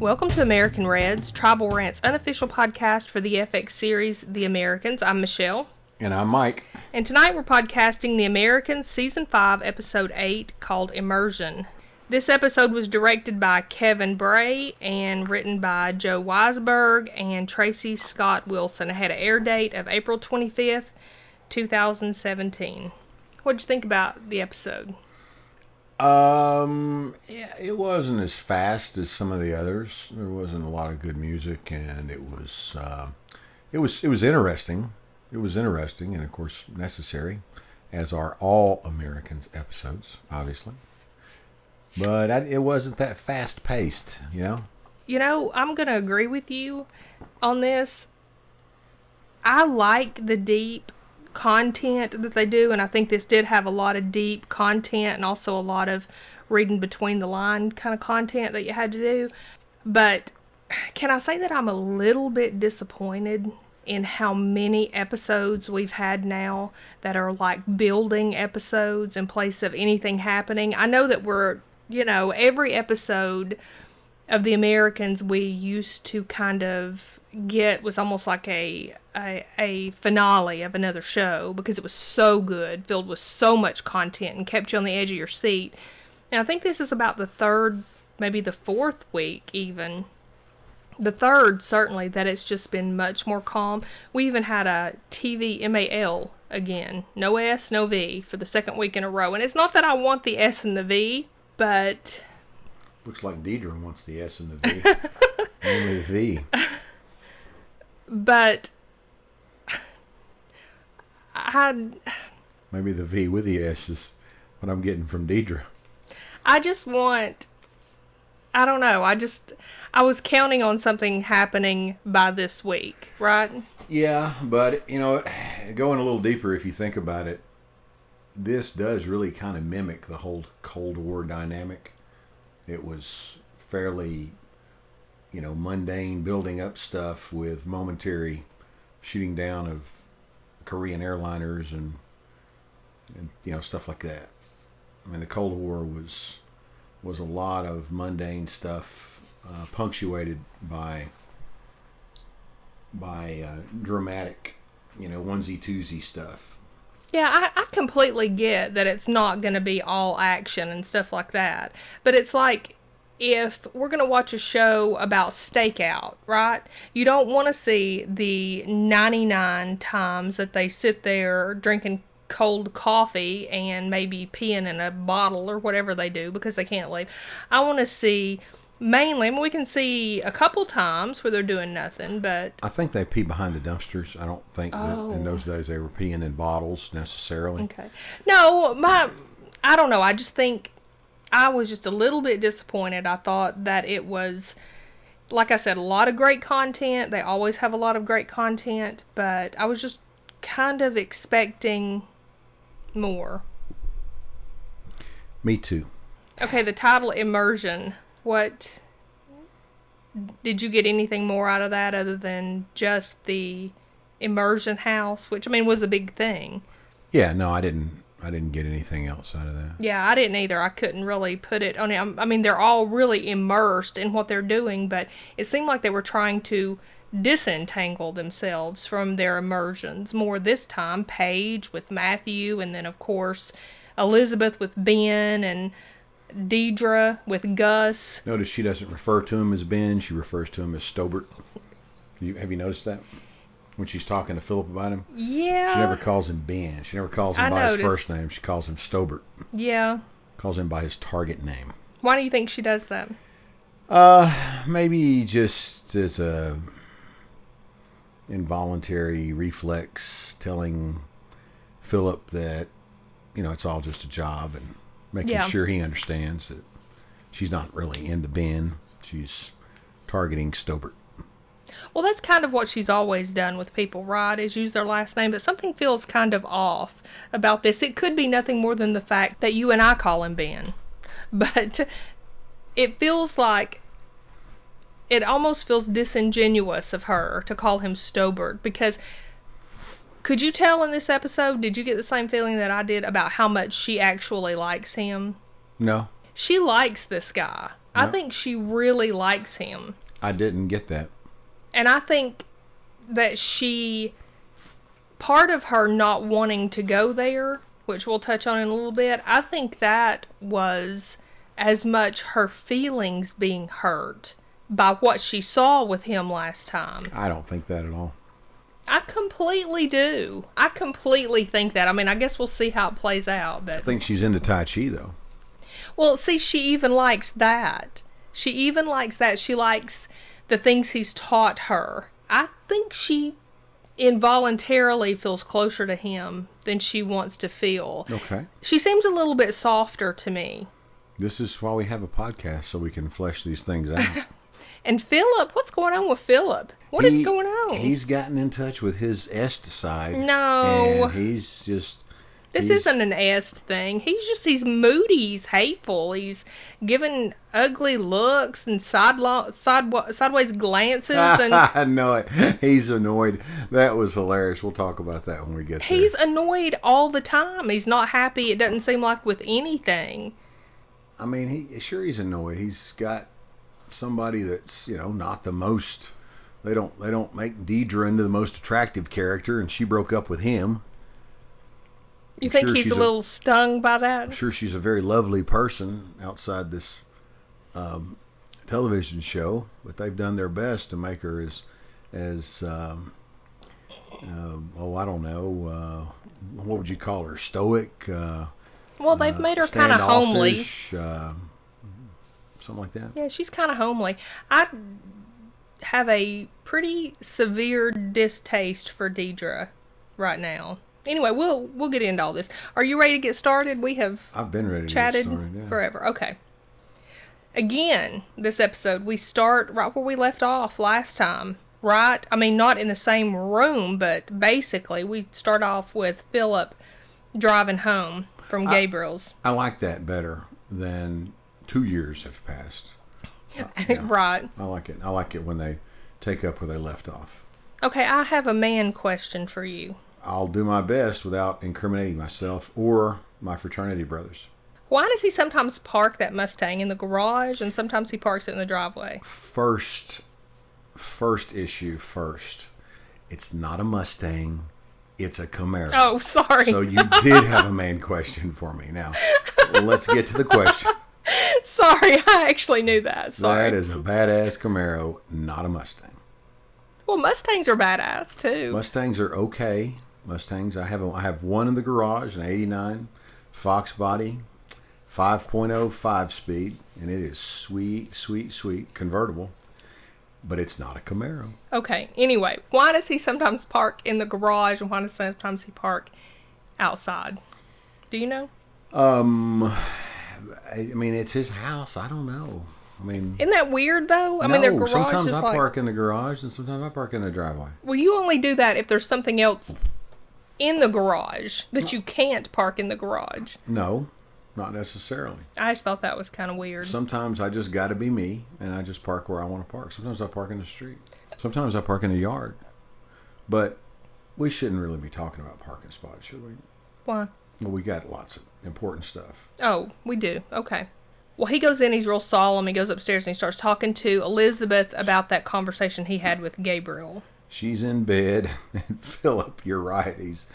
Welcome to American Reds, Tribal Rant's unofficial podcast for the FX series The Americans. I'm Michelle. And I'm Mike. And tonight we're podcasting The Americans Season 5, Episode 8, called Immersion. This episode was directed by Kevin Bray and written by Joe Weisberg and Tracy Scott Wilson. It had an air date of April 25th, 2017. What'd you think about the episode? Um, yeah, it wasn't as fast as some of the others. There wasn't a lot of good music, and it was, uh, it was, it was interesting. It was interesting, and of course necessary, as are all Americans episodes, obviously. But I, it wasn't that fast paced, you know. You know, I'm gonna agree with you on this. I like the deep content that they do, and I think this did have a lot of deep content and also a lot of reading between the line kind of content that you had to do. But can I say that I'm a little bit disappointed in how many episodes we've had now that are like building episodes in place of anything happening? I know that we're, you know, every episode of the Americans we used to kind of get was almost like a, a a finale of another show because it was so good, filled with so much content and kept you on the edge of your seat. And I think this is about the third, maybe the fourth week even. The third certainly that it's just been much more calm. We even had a TV MAL again, no S, no V for the second week in a row. And it's not that I want the S and the V, but Looks like Deidre wants the S and the V. Only the V. but I Maybe the V with the S is what I'm getting from Deidre. I just want I don't know. I just I was counting on something happening by this week, right? Yeah, but you know, going a little deeper, if you think about it, this does really kind of mimic the whole Cold War dynamic. It was fairly, you know, mundane building up stuff with momentary shooting down of Korean airliners and, and you know stuff like that. I mean, the Cold War was was a lot of mundane stuff, uh, punctuated by by uh, dramatic, you know, onesie twosie stuff. Yeah, I, I completely get that it's not going to be all action and stuff like that. But it's like if we're going to watch a show about stakeout, right? You don't want to see the 99 times that they sit there drinking cold coffee and maybe peeing in a bottle or whatever they do because they can't leave. I want to see mainly, I mean, we can see a couple times where they're doing nothing, but I think they pee behind the dumpsters. I don't think that Oh. in those days they were peeing in bottles necessarily. Okay. No, my I don't know. I just think I was just a little bit disappointed. I thought that it was like I said, a lot of great content. They always have a lot of great content, but I was just kind of expecting more. Me too. Okay, the title immersion. What did you get anything more out of that other than just the immersion house, which I mean was a big thing. Yeah, no, I didn't. I didn't get anything else out of that. Yeah, I didn't either. I couldn't really put it on. I mean, they're all really immersed in what they're doing, but it seemed like they were trying to disentangle themselves from their immersions more this time. Paige with Matthew, and then, of course, Elizabeth with Ben, and Deidre with Gus. Notice she doesn't refer to him as Ben. She refers to him as Stobert. You, have you noticed that? When she's talking to Philip about him, Yeah. she never calls him Ben. She never calls him I by his first name. She calls him Stobert. Yeah. Calls him by his target name. Why do you think she does that? Uh, maybe just as a involuntary reflex, telling Philip that you know it's all just a job, and making Yeah. sure he understands that she's not really into Ben. She's targeting Stobert. Well, that's kind of what she's always done with people, right? Is use their last name, but something feels kind of off about this. It could be nothing more than the fact that you and I call him Ben, but it feels like it almost feels disingenuous of her to call him Stobert because could you tell in this episode, did you get the same feeling that I did about how much she actually likes him? No, She likes this guy. I think she really likes him. I didn't get that. And I think that she, part of her not wanting to go there, which we'll touch on in a little bit, I think that was as much her feelings being hurt by what she saw with him last time. I don't think that at all. I completely do. I completely think that. I mean, I guess we'll see how it plays out, but I think she's into Tai Chi though. Well, see, she even likes that. She even likes that. She likes the things he's taught her. I think she involuntarily feels closer to him than she wants to feel. Okay. She seems a little bit softer to me. This is why we have a podcast so we can flesh these things out. And Philip, what's going on with Philip? What is He- going on? He's gotten in touch with his est side. No. And he's just This he's- isn't an est thing. He's just he's moody. He's hateful. He's giving ugly looks and sidelo- side sideways glances and I know it. He's annoyed. That was hilarious. We'll talk about that when we get there. He's annoyed all the time. He's not happy. It doesn't seem like with anything. I mean, he sure he's annoyed. He's got somebody that's you know not the most. They don't they don't make Deidre into the most attractive character, and she broke up with him. You I'm think sure he's a a- little stung by that? I'm sure she's a very lovely person outside this um, television show, but they've done their best to make her as as um, uh, oh I don't know uh, what would you call her stoic. Uh, Well, they've uh, made her kind of homely. Something like that. Yeah, she's kind of homely. I have a pretty severe distaste for Deidre right now. Anyway, we'll we'll get into all this. Are you ready to get started? We have I've been ready chatted started. Yeah. forever. Okay. Again, this episode, we start right where we left off last time. Right? I mean, not in the same room, but basically, we start off with Philip driving home from I- Gabriel's. I like that better than two years have passed. Uh, yeah, right. I like it. I like it when they take up where they left off. Okay, I have a man question for you. I'll do my best without incriminating myself or my fraternity brothers. Why does he sometimes park that Mustang in the garage and sometimes he parks it in the driveway? First, first issue first. It's not a Mustang. It's a Camaro. Oh, sorry. So you did have a main question for me. Now, let's get to the question. sorry, I actually knew that. Sorry. That is a badass Camaro, not a Mustang. well, Mustangs are badass too. Mustangs are okay. Mustangs, I have a, I have one in the garage, an '89 Fox body, 5.0 five speed, and it is sweet, sweet, sweet convertible. But it's not a Camaro. Okay. Anyway, why does he sometimes park in the garage and why does sometimes he park outside? Do you know? Um, I I mean, it's his house. I don't know. I mean, Isn't that weird though? I no, mean, their garage sometimes is I like. park in the garage, and sometimes I park in the driveway. Well, you only do that if there's something else in the garage that you can't park in the garage. No, not necessarily. I just thought that was kind of weird. Sometimes I just got to be me, and I just park where I want to park. Sometimes I park in the street. Sometimes I park in the yard. But we shouldn't really be talking about parking spots, should we? Why? Well, we got lots of important stuff. Oh, we do. Okay. Well, he goes in, he's real solemn. He goes upstairs and he starts talking to Elizabeth about that conversation he had with Gabriel. She's in bed, and Philip, you're right. He's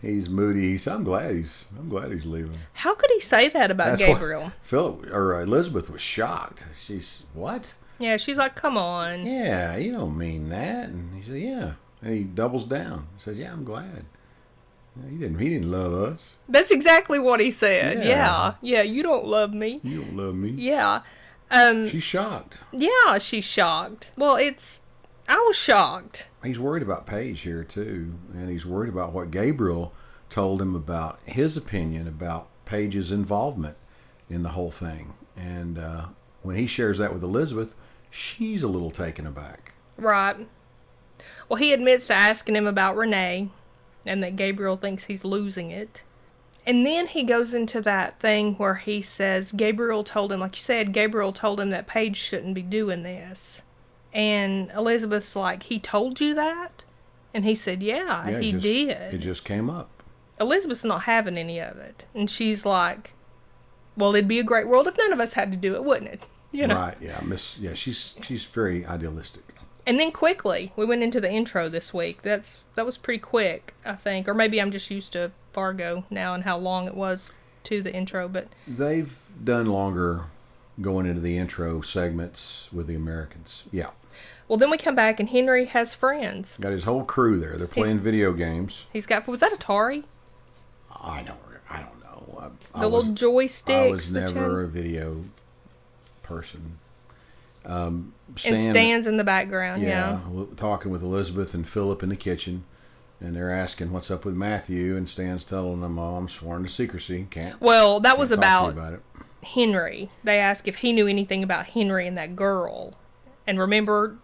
he's moody. He's, I'm glad he's I'm glad he's leaving. How could he say that about That's Gabriel? Philip or uh, Elizabeth was shocked. She's what? Yeah, she's like, come on. Yeah, you don't mean that. And he said, yeah. And he doubles down. He said, yeah, I'm glad. He didn't. He didn't love us. That's exactly what he said. Yeah. Yeah. Yeah, you don't love me. You don't love me. Yeah. Um She's shocked. yeah, she's shocked. Well, it's I was shocked. He's worried about Paige here too, and he's worried about what Gabriel told him about his opinion about Paige's involvement in the whole thing. And uh, when he shares that with Elizabeth, she's a little taken aback. Right. Well, he admits to asking him about Renee and that Gabriel thinks he's losing it. And then he goes into that thing where he says Gabriel told him, like you said, Gabriel told him that Paige shouldn't be doing this. And Elizabeth's like, he told you that? And he said, yeah, Yeah, he just- did. It just came up. Elizabeth's not having any of it. And she's like, well, it'd be a great world if none of us had to do it, wouldn't it? You know. Right? Yeah, Miss. Yeah, she's she's very idealistic. And then quickly, we went into the intro this week. That's that was pretty quick, I think, or maybe I'm just used to Fargo now and how long it was to the intro. But They've done longer going into the intro segments with the Americans. Yeah, well, then we come back and Henry has friends. got his whole crew there. They're playing video games. He's got was that Atari? I don't. I don't know. I, The I was, little joysticks. I was never a video person. Um, And Stan, stands in the background. Yeah. w- talking with Elizabeth and Philip in the kitchen, and they're asking what's up with Matthew, and Stan's telling them, "Oh, I'm sworn to secrecy. Can't." Well, that was can't to about about it. Henry. They asked if he knew anything about Henry and that girl. And remember,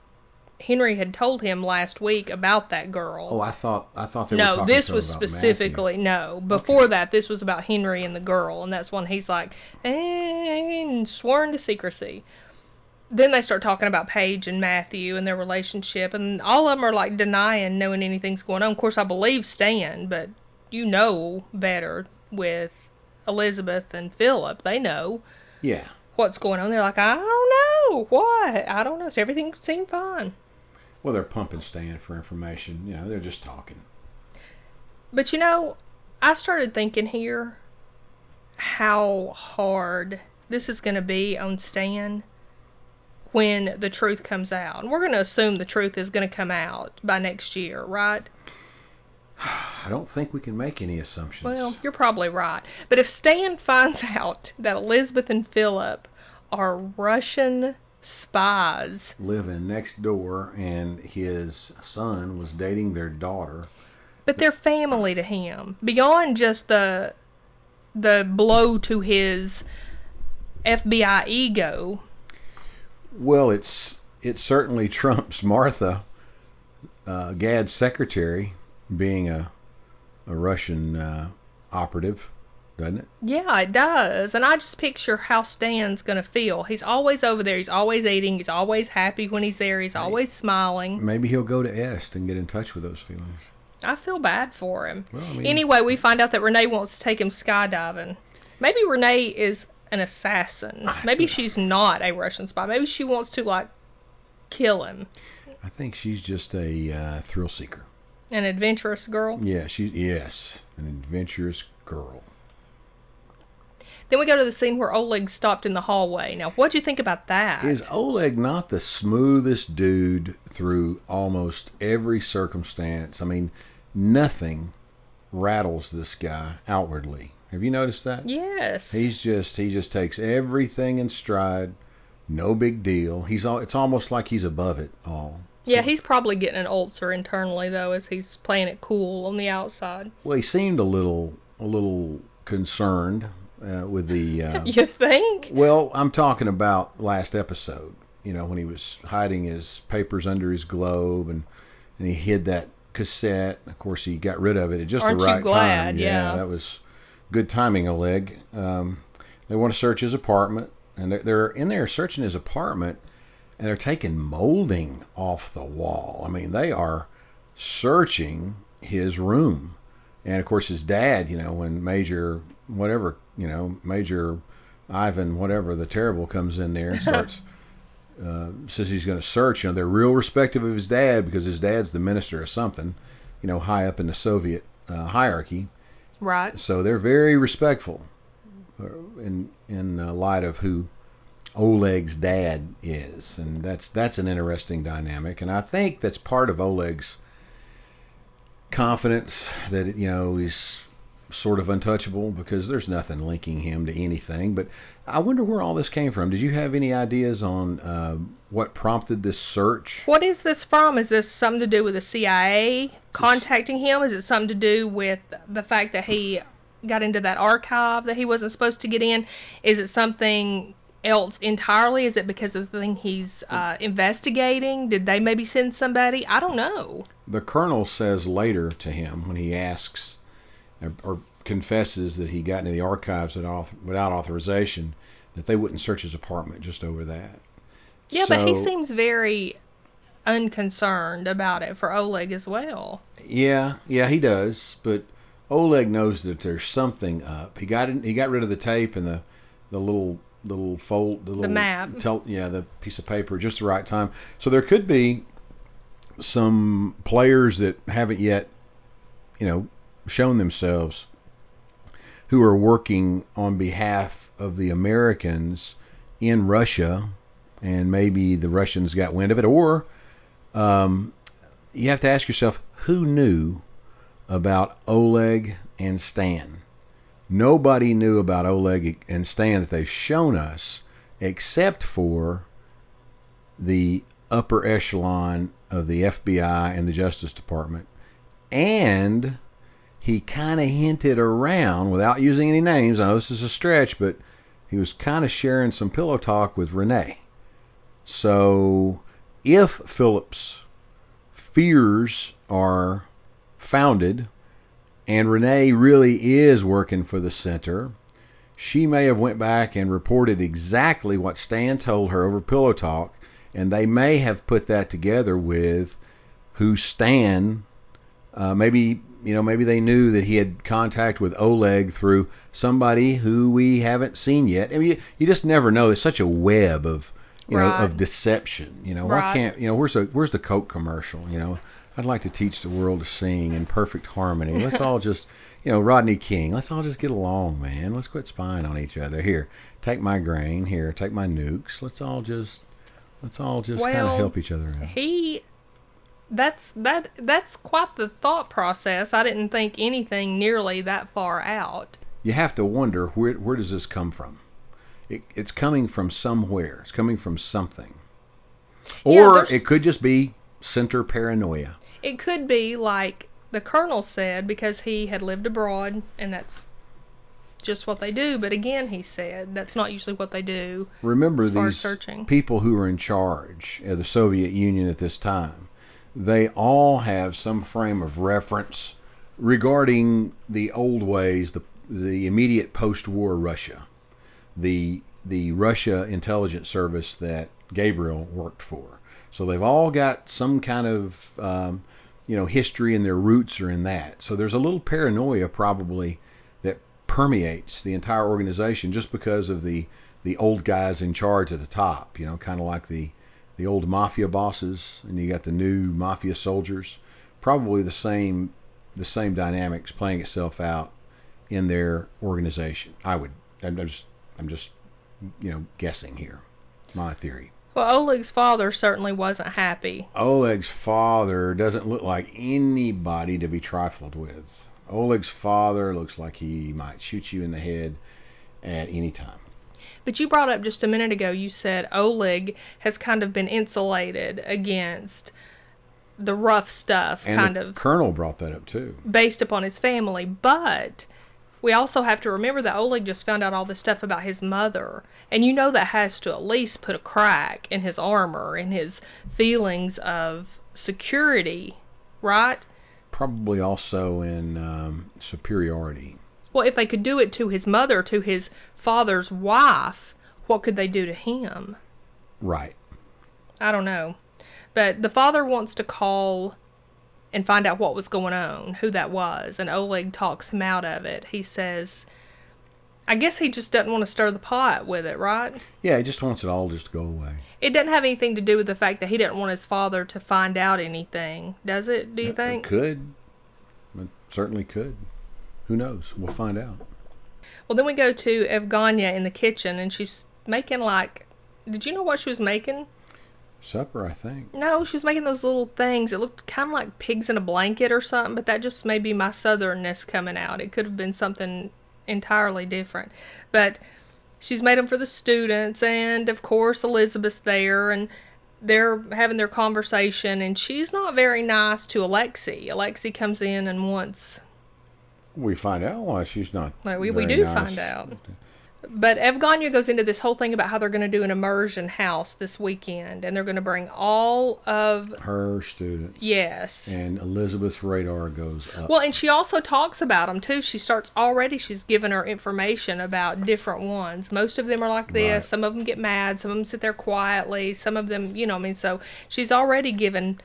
Henry had told him last week about that girl. Oh, I thought I thought they were no, talking this was about Matthew. specifically no. Before that, this was about Henry and the girl, and that's when he's like, and sworn to secrecy. Then they start talking about Paige and Matthew and their relationship, and all of them are like denying knowing anything's going on. Of course, I believe Stan, but you know better with Elizabeth and Philip. They know Yeah. what's going on. They're like, I don't know what. I don't know. So everything seemed fine. Well, they're pumping Stan for information. You know, they're just talking. But you know, I started thinking here how hard this is going to be on Stan when the truth comes out. And we're going to assume the truth is going to come out by next year, right? I don't think we can make any assumptions. Well, you're probably right. But if Stan finds out that Elizabeth and Philip are Russian spies, living next door, and his son was dating their daughter. but they're family to him, beyond just the the blow to his FBI ego, Well, it's it certainly trumps Martha, uh, Gaad's secretary, being a a Russian uh, operative, doesn't it? Yeah, it does. And I just picture how Stan's going to feel. He's always over there. He's always eating. He's always happy when he's there. He's always smiling. Maybe he'll go to Est and get in touch with those feelings. I feel bad for him. Well, I mean, Anyway, we find out that Renee wants to take him skydiving. Maybe Renee is an assassin. Maybe she's not a Russian spy. Maybe she wants to, like, kill him. I think she's just a uh, thrill seeker. An adventurous girl. Yeah, she yes, an adventurous girl. Then we go to the scene where Oleg stopped in the hallway. Now, what do you think about that? Is Oleg not the smoothest dude through almost every circumstance? I mean, nothing rattles this guy outwardly. Have you noticed that? yes. He's just he just takes everything in stride. No big deal. He's all, it's almost like he's above it all. Yeah, he's probably getting an ulcer internally though, as he's playing it cool on the outside. Well, he seemed a little a little concerned uh, with the. Uh, You think? Well, I'm talking about last episode. You know, when he was hiding his papers under his globe and and he hid that cassette. Of course, he got rid of it at just Aren't the you right glad? time. Yeah. that was good timing, Oleg. Um, they want to search his apartment, and they're, they're in there searching his apartment, and they're taking molding off the wall. I mean, they are searching his room. And of course, his dad, you know, when Major, whatever, you know, Major Ivan, whatever, the terrible comes in there and starts, uh, says he's going to search. You know, they're real respective of his dad because his dad's the minister or something, you know, high up in the Soviet uh, hierarchy. Right. So they're very respectful uh, in in uh, light of who Oleg's dad is, and that's that's an interesting dynamic, and I think that's part of Oleg's confidence that you know he's sort of untouchable because there's nothing linking him to anything. But I wonder where all this came from. Did you have any ideas on uh, what prompted this search? What is this from? Is this something to do with the CIA contacting him? Is it something to do with the fact that he got into that archive that he wasn't supposed to get in? Is it something else entirely? Is it because of the thing he's uh, investigating? Did they maybe send somebody? I don't know. The colonel says later to him when he asks or, or confesses that he got into the archives without, without authorization that they wouldn't search his apartment just over that. Yeah, but he seems very unconcerned about it for Oleg as well. Yeah, yeah, he does. But Oleg knows that there's something up. He got in, he got rid of the tape and the the little little fold, the little map. Tell, yeah, the piece of paper, just the right time. So there could be some players that haven't yet, you know, shown themselves who are working on behalf of the Americans in Russia, and maybe the Russians got wind of it, or um, you have to ask yourself who knew about Oleg and Stan. Nobody knew about Oleg and Stan that they've shown us, except for the upper echelon of the FBI and the Justice Department. And he kind of hinted around, without using any names, I know this is a stretch, but he was kind of sharing some pillow talk with Renee. So if Philip's fears are founded and Renee really is working for the center, she may have went back and reported exactly what Stan told her over pillow talk, and they may have put that together with who Stan. Uh, maybe you know maybe they knew that he had contact with Oleg through somebody who we haven't seen yet. I mean, you, you just never know. It's such a web of you know of deception. You know, why can't you know where's the where's the Coke commercial? You know, I'd like to teach the world to sing in perfect harmony. Let's all just you know Rodney King. Let's all just get along, man. Let's quit spying on each other. Here, take my grain. Here, take my nukes. Let's all just let's all just kind of help each other out. He that's that that's quite the thought process. I didn't think anything nearly that far out. you have to wonder where where does this come from? It, it's coming from somewhere. It's coming from something, or there's- it could just be center paranoia. It could be like the colonel said because he had lived abroad and that's just what they do, but again he said that's not usually what they do. Remember As far as these searching. people who are in charge of the Soviet Union at this time. They all have some frame of reference regarding the old ways, the the immediate post-war Russia, the the Russia intelligence service that Gabriel worked for. So they've all got some kind of um, you know history and their roots are in that. So there's a little paranoia probably that permeates the entire organization just because of the the old guys in charge at the top. You know, kind of like the the old mafia bosses, and you got the new mafia soldiers. Probably the same the same dynamics playing itself out in their organization. I would. I'm just. I'm just. You know, guessing here. My theory. Well, Oleg's father certainly wasn't happy. Oleg's father doesn't look like anybody to be trifled with. Oleg's father looks like he might shoot you in the head at any time. But you brought up just a minute ago, you said Oleg has kind of been insulated against the rough stuff, And kind of colonel brought that up too. based upon his family. But we also have to remember that Oleg just found out all this stuff about his mother. And you know that has to at least put a crack in his armor, in his feelings of security, right? Probably also in um, superiority. Well, if they could do it to his mother, to his father's wife, what could they do to him? Right. I don't know. But the father wants to call and find out what was going on, who that was, and Oleg talks him out of it. He says, I guess he just doesn't want to stir the pot with it, right? Yeah, he just wants it all just to go away. It doesn't have anything to do with the fact that he didn't want his father to find out anything, does it? Do you It think? could. It certainly could. Who knows? We'll find out. Well, then we go to Evgheniya in the kitchen, and she's making like. Did you know what she was making? Supper, I think. No, she was making those little things. It looked kind of like pigs in a blanket or something, but that just may be my southernness coming out. It could have been something entirely different. But she's made them for the students, and of course, Elizabeth's there, and they're having their conversation, and she's not very nice to Alexi. Alexi comes in and wants. We find out why she's not. Well, we, we do nice. find out. But Evgheniya goes into this whole thing about how they're going to do an immersion house this weekend, and they're going to bring all of. Her students. Yes. And Elizabeth's radar goes up. Well, and she also talks about them too. She starts already. She's given her information about different ones. Most of them are like this. Right. Some of them get mad. Some of them sit there quietly. Some of them, you know, I mean, so she's already given.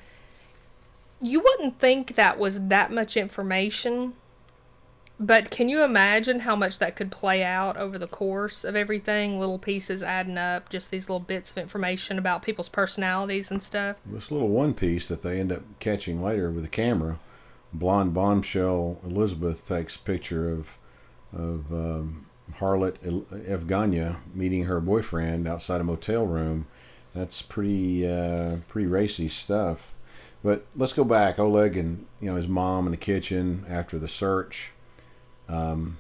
You wouldn't think that was that much information But can you imagine how much that could play out over the course of everything? Little pieces adding up, just these little bits of information about people's personalities and stuff. This little one piece that they end up catching later with a camera, blonde bombshell Elizabeth takes a picture of of um, harlot Evgheniya meeting her boyfriend outside a motel room. That's pretty uh, pretty racy stuff. But let's go back. Oleg and you know his mom in the kitchen after the search. Um,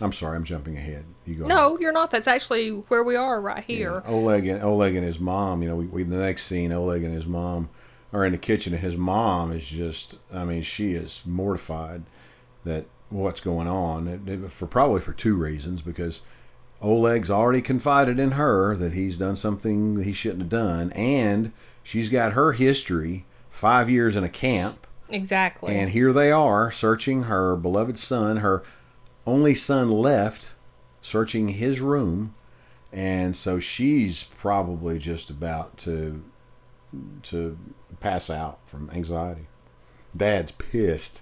I'm sorry, I'm jumping ahead. You go. No, ahead. you're not. That's actually where we are right here. Yeah, Oleg and Oleg and his mom. You know, we, we the next scene, Oleg and his mom are in the kitchen, and his mom is just. I mean, she is mortified that what's going on for probably for two reasons because Oleg's already confided in her that he's done something he shouldn't have done, and she's got her history five years in a camp. Exactly. And here they are searching her beloved son, her only son left, searching his room. And so she's probably just about to to pass out from anxiety. Dad's pissed.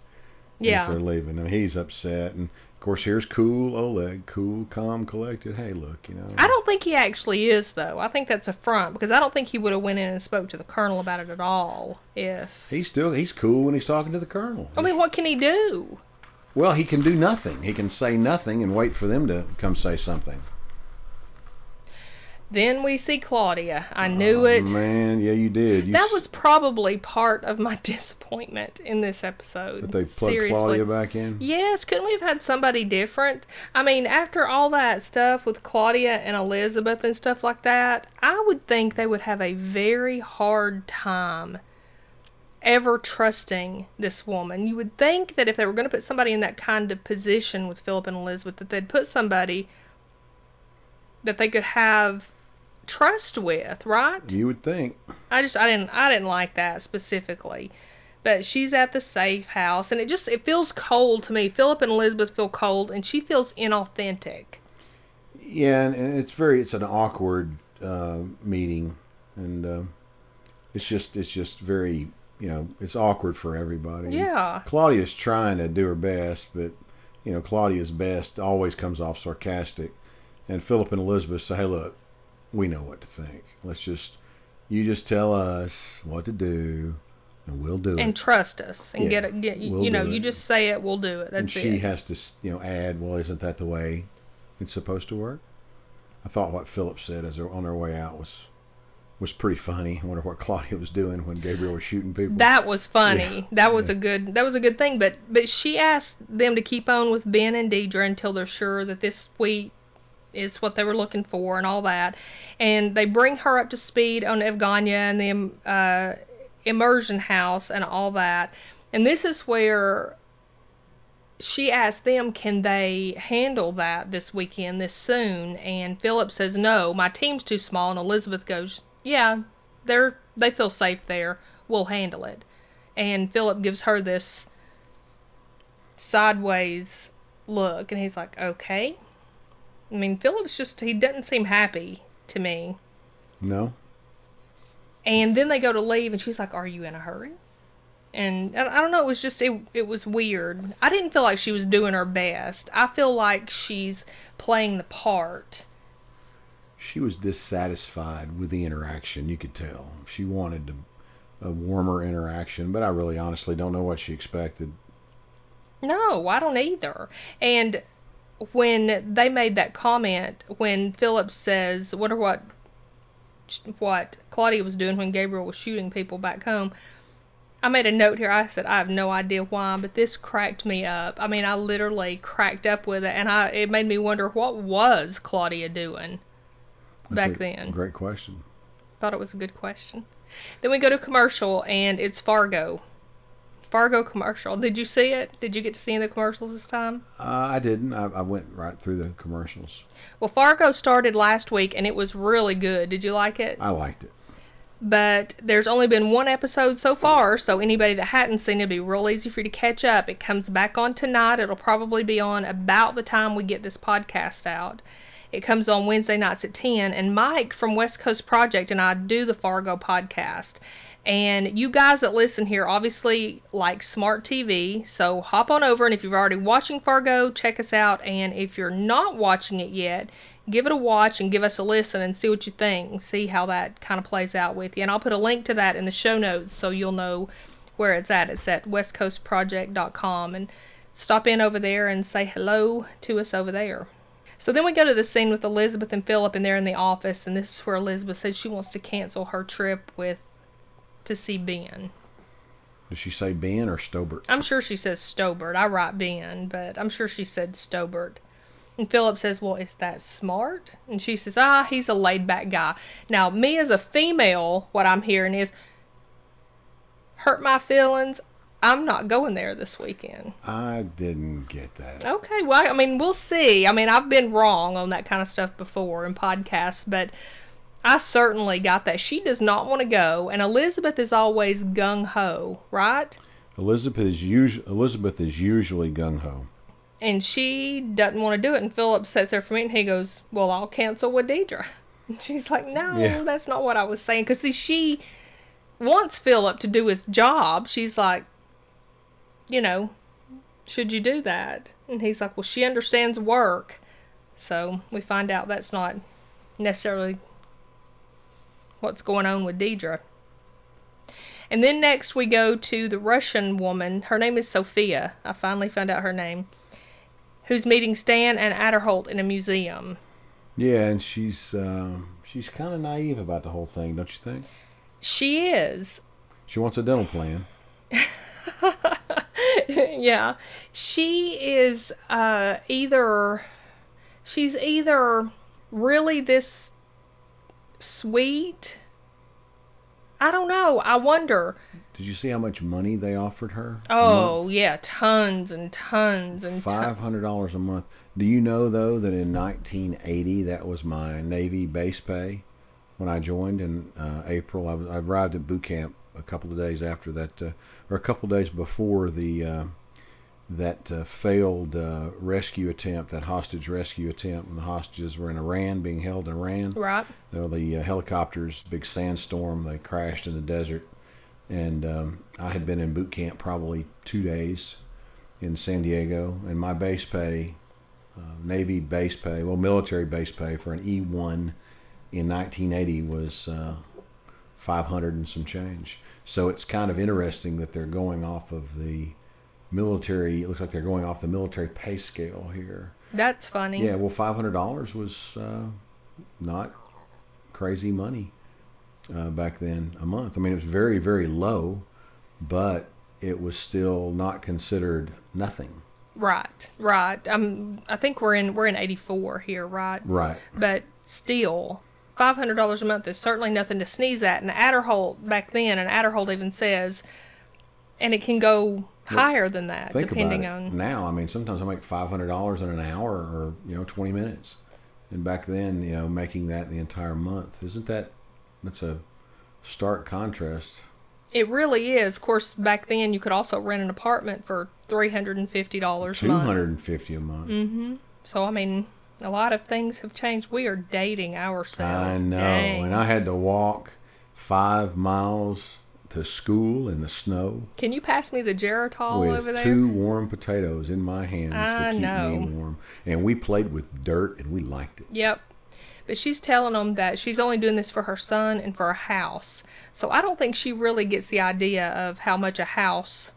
Yeah. They're leaving. I mean, he's upset. And of course, here's cool Oleg, cool, calm, collected. Hey, look, you know. I don't think he actually is, though. I think that's a front because I don't think he would have went in and spoke to the colonel about it at all if. He's still he's cool when he's talking to the colonel. I mean, what can he do? Well, he can do nothing. He can say nothing and wait for them to come say something. Then we see Claudia. I oh, knew it. oh, it. Man, yeah, you did. You that was probably part of my disappointment in this episode. That they plugged Seriously. Claudia back in. Yes, couldn't we have had somebody different? I mean, after all that stuff with Claudia and Elizabeth and stuff like that, I would think they would have a very hard time ever trusting this woman. You would think that if they were going to put somebody in that kind of position with Philip and Elizabeth, that they'd put somebody that they could have trust with, right? You would think. I just I didn't I didn't like that specifically. But she's at the safe house and it just it feels cold to me. Philip and Elizabeth feel cold and she feels inauthentic. Yeah, and, and it's very it's an awkward uh, meeting, and uh, it's just it's just very you know it's awkward for everybody. Yeah. Claudia's trying to do her best, but you know Claudia's best always comes off sarcastic, and Philip and Elizabeth say, "Hey, look, we know what to think. Let's just you just tell us what to do, and we'll do And it." And trust us and Yeah, get it. Get, we'll you know, you just say it, we'll do it. That's it. and she it. has to you know add, "Well, isn't that the way it's supposed to work?" I thought what Philip said as they're on their way out was was pretty funny. I wonder what Claudia was doing when Gabriel was shooting people. That was funny. Yeah, that was yeah. a good that was a good thing. But but she asked them to keep on with Ben and Deidre until they're sure that this suite is what they were looking for and all that. And they bring her up to speed on Evgheniya and the uh, immersion house and all that. And this is where she asked them, can they handle that this weekend, this soon? And Philip says, no, my team's too small. And Elizabeth goes, yeah, they're they feel safe there. We'll handle it. And Philip gives her this sideways look, and he's like, okay. I mean, Philip's just, he doesn't seem happy to me. no, And then they go to leave, and she's like, Are you in a hurry? And I don't know, it was just, it, it was weird. I didn't feel like she was doing her best. I feel like she's playing the part. She was dissatisfied with the interaction. You could tell she wanted to, a warmer interaction, but I really honestly don't know what she expected. No, I don't either. And when they made that comment, when Phillips says, "Wonder what what Claudia was doing when Gabriel was shooting people back home," I made a note here. I said, "I have no idea why, but this cracked me up. I mean, I literally cracked up with it, and I it made me wonder what was Claudia doing That's a then." Great question. Thought it was a good question. Then we go to commercial, and it's Fargo. Fargo commercial. Did you see it? Did you get to see the commercials this time? Uh, I didn't. I, I went right through the commercials. Well, Fargo started last week and it was really good. Did you like it? I liked it. But there's only been one episode so far, so anybody that hadn't seen it, it'd be real easy for you to catch up. It comes back on tonight. It'll probably be on about the time we get this podcast out. It comes on Wednesday nights at 10, and Mike from West Coast Project and I do the Fargo podcast. And you guys that listen here obviously like smart TV, so hop on over and if you're already watching Fargo, check us out. And if you're not watching it yet, give it a watch and give us a listen and see what you think. See how that kind of plays out with you. And I'll put a link to that in the show notes so you'll know where it's at. It's at westcoastproject.com and stop in over there and say hello to us over there. So then we go to the scene with Elizabeth and Philip, and they're in the office, and this is where Elizabeth says she wants to cancel her trip with to see Ben. Does she say Ben or Stobert? I'm sure she says Stobert. I write Ben, but I'm sure she said Stobert. And Philip says, Well, is that smart? And she says, Ah, he's a laid back guy. Now, me as a female, what I'm hearing is, hurt my feelings. I'm not going there this weekend. I didn't get that. Okay, well, I mean, we'll see. I mean, I've been wrong on that kind of stuff before in podcasts, but I certainly got that. She does not want to go, and Elizabeth is always gung ho, right? Elizabeth is usually Elizabeth is usually gung ho. And she doesn't want to do it, and Philip sits there for me, and he goes, "Well, I'll cancel with Deidre." And she's like, "No, Yeah. that's not what I was saying." Because see, she wants Philip to do his job. She's like, you know, should you do that? And he's like, well, she understands work. So we find out that's not necessarily what's going on with Deidre. And then next we go to the Russian woman. Her name is Sophia. I finally found out her name. Who's meeting Stan and Aderholt in a museum. Yeah, and she's um, she's kind of naive about the whole thing, don't you think? She is. She wants a dental plan. yeah. She is uh, either she's either really this sweet. I don't know. I wonder. Did you see how much money they offered her? Oh, yeah, tons and tons and five hundred dollars a month. Do you know though that in 1980 that was my Navy base pay when I joined in uh, April? I, was, I arrived at boot camp a couple of days after that, uh, or a couple of days before the uh, that uh, failed uh, rescue attempt, that hostage rescue attempt, when the hostages were in Iran, being held in Iran. Right. You know, the uh, helicopters, big sandstorm, they crashed in the desert. And um, I had been in boot camp probably two days in San Diego, and my base pay, uh, Navy base pay, well, military base pay for an E1 in 1980 was uh, 500 and some change. So it's kind of interesting that they're going off of the military. It looks like they're going off the military pay scale here. That's funny. Yeah, well, five hundred dollars was uh, not crazy money uh, back then a month. I mean, it was very, very low, but it was still not considered nothing. Right. Right. Um I think we're in we're in 84 here, right? Right. but still, five hundred dollars a month is certainly nothing to sneeze at. And Aderholt back then, and Aderholt even says, and it can go higher than that depending on. Now, I mean, sometimes I make five hundred dollars in an hour, or you know, twenty minutes, and back then, you know, making that the entire month isn't that? That's a stark contrast. It really is. Of course, back then you could also rent an apartment for three hundred and fifty dollars a Two month. hundred and fifty a month. Mm-hmm. So I mean, a lot of things have changed. We are dating ourselves. I know, Dang. and I had to walk five miles to school in the snow Can you pass me the Geritol over there? two warm potatoes in my hands I to keep know. me warm. And we played with dirt, and we liked it. Yep. But she's telling them that she's only doing this for her son and for a house. So I don't think she really gets the idea of how much a house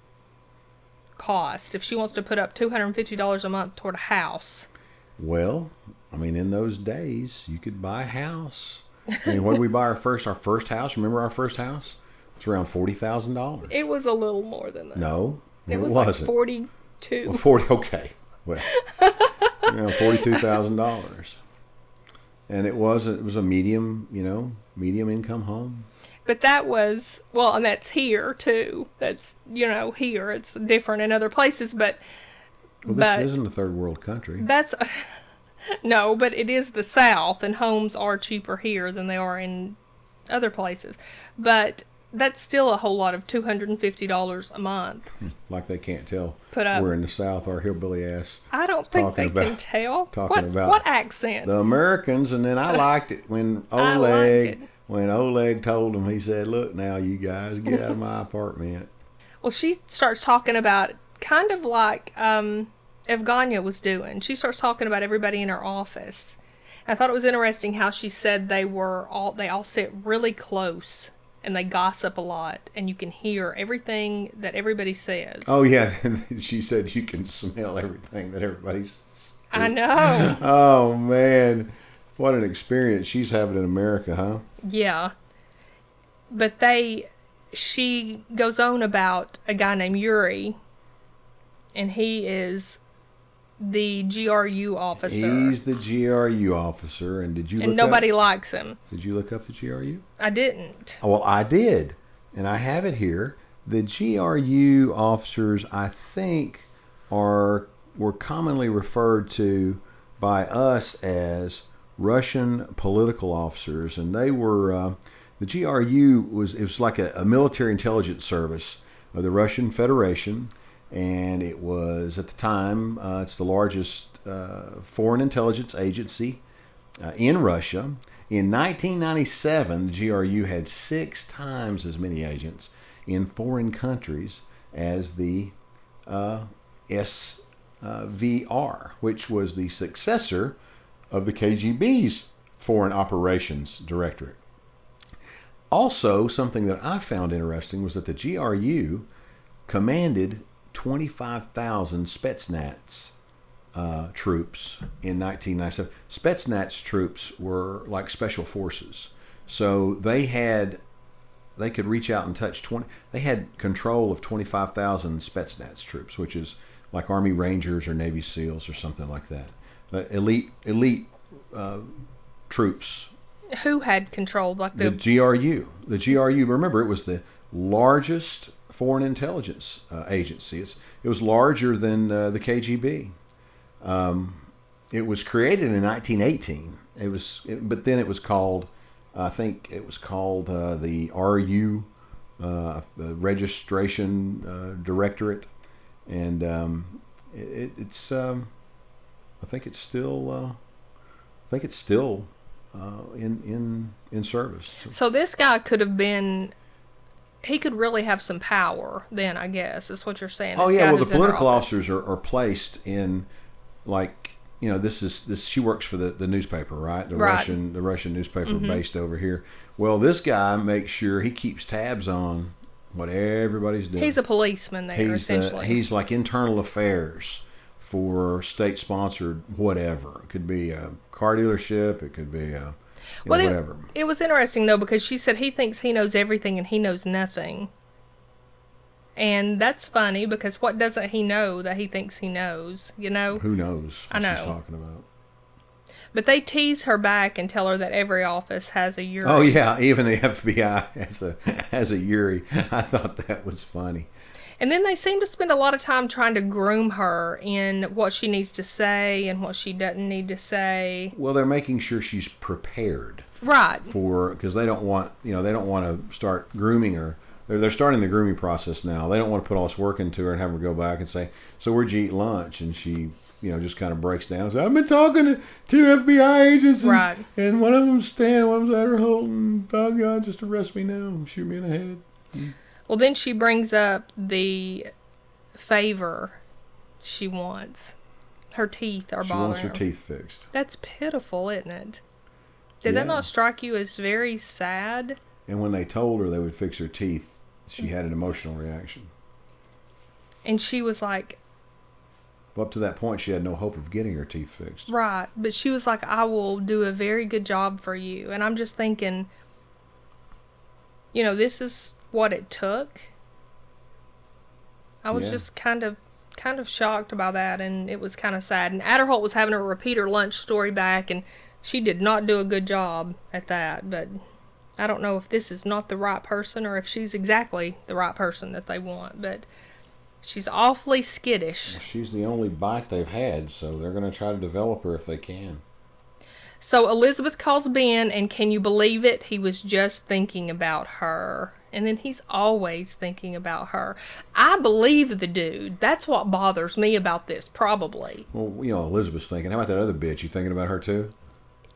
cost if she wants to put up $250 a month toward a house. Well, I mean, in those days, you could buy a house. I mean, what did we buy our first? Our first house. Remember our first house? It's around forty thousand dollars. It was a little more than that. No, it, it, was like wasn't. 42. Well, forty. Okay. Well, know, forty-two thousand dollars. And it was it was a medium, you know, medium income home. But that was well, and that's here too. That's you know here. It's different in other places, but Well, But- this isn't a third world country. that's no, but it is the South, and homes are cheaper here than they are in other places. But that's still a whole lot of two hundred and fifty dollars a month hmm, Like they can't tell put up. we're in the South. Our hillbilly ass. I don't think they can tell. talking what about what accent? The Americans, and then I liked it when Oleg it. when Oleg told him, he said, "Look now, you guys, get out of my apartment." Well, she starts talking about kind of like um, Evgheniya was doing. She starts talking about everybody in her office. I thought it was interesting how she said they were all they all sit really close and they gossip a lot and you can hear everything that everybody says. Oh yeah, she said you can smell everything that everybody's. I know. Oh man, what an experience she's having in America, huh? Yeah. But they she goes on about a guy named Yuri and he is the GRU officer. He's the GRU officer, and did you? and nobody Up, likes him. did you look up the GRU? I didn't. Well, I did, and I have it here. The GRU officers, I think, are were commonly referred to by us as Russian political officers, and they were uh, the GRU was it was like a, a military intelligence service of the Russian Federation, and it was at the time uh, it's the largest uh, foreign intelligence agency uh, in Russia. In 1997, the GRU had six times as many agents in foreign countries as the uh, SVR, which was the successor of the KGB's Foreign Operations Directorate. Also, something that I found interesting was that the GRU commanded 25,000 Spetsnaz uh, troops in 1997. Spetsnaz troops were like special forces, so they had they could reach out and touch 20. They had control of 25,000 Spetsnaz troops, which is like Army Rangers or Navy SEALs or something like that. But elite elite uh, troops. Who had control? Like The the, GRU. The GRU. Remember, it was the largest foreign intelligence uh, agency. It's, it was larger than uh, the KGB. Um, it was created in 1918. It was, it, but then it was called, I think it was called uh, the RU, uh, Registration uh, Directorate, and um, it, it's, um, I think it's still, uh, I think it's still uh, in in in service. so this guy could have been. He could really have some power then, I guess, is what you're saying. Oh yeah, well the who's in her political office. officers are, are placed in like you know this is this she works for the, the newspaper right the Right. Russian the Russian newspaper Mhm. based over here. Well this guy makes sure he keeps tabs on what everybody's doing. He's a policeman there, he's, essentially. he's like internal affairs for state sponsored whatever. It could be a car dealership. It could be a know, Well, it- whatever. It was interesting though because she said he thinks he knows everything and he knows nothing. And that's funny because what doesn't he know that he thinks he knows, you know? Who knows I what she's know. talking about? But they tease her back and tell her that every office has a oh, Yuri. Oh yeah, even the FBI has a has a Yuri. I thought that was funny. And then they seem to spend a lot of time trying to groom her in what she needs to say and what she doesn't need to say. Well, they're making sure she's prepared Right. for because they don't want you know they don't want to start grooming her. They're they're starting the grooming process now. They don't want to put all this work into her and have her go back and say, "So where'd you eat lunch?" And she you know just kind of breaks down. and says, I've been talking to two FBI agents, and, Right. and one of them's Stan, one of them's Adder Holton. Oh God, just arrest me now, and shoot me in the head. Well, then she brings up the favor she wants. Her teeth are She bothering She wants her her. teeth fixed. That's pitiful, isn't it? Did Yeah. that not strike you as very sad? And when they told her they would fix her teeth, she had an emotional reaction. And she was like, up to that point, she had no hope of getting her teeth fixed. right. But she was like, I will do a very good job for you. And I'm just thinking, you know, this is what it took. I was Yeah. just kind of kind of shocked by that and it was kind of sad. And Aderholt was having her repeat her lunch story back and she did not do a good job at that, but I don't know if this is not the right person or if she's exactly the right person that they want, but she's awfully skittish. She's the only bite they've had, so they're going to try to develop her if they can. So Elizabeth calls Ben, and can you believe it? He was just thinking about her. And then he's always thinking about her. I believe the dude. That's what bothers me about this, probably. Well, you know, Elizabeth's thinking, how about that other bitch? You thinking about her too?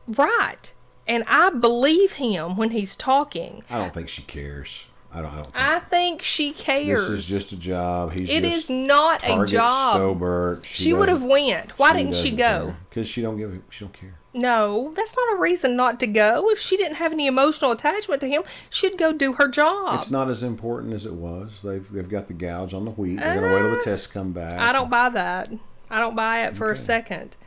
Right. And I believe him when he's talking. I don't think she cares. I don't. I don't think. I think she cares. this is just a job. He's It just is not a job. Stobert. she would have went. Why didn't she go? Because she don't give. She don't care. No, that's not a reason not to go. If she didn't have any emotional attachment to him, she'd go do her job. It's not as important as it was. They've they've got the gouge on the wheat. They're gonna wait till the Uh, tests come back. I don't buy that. I don't buy it for a second.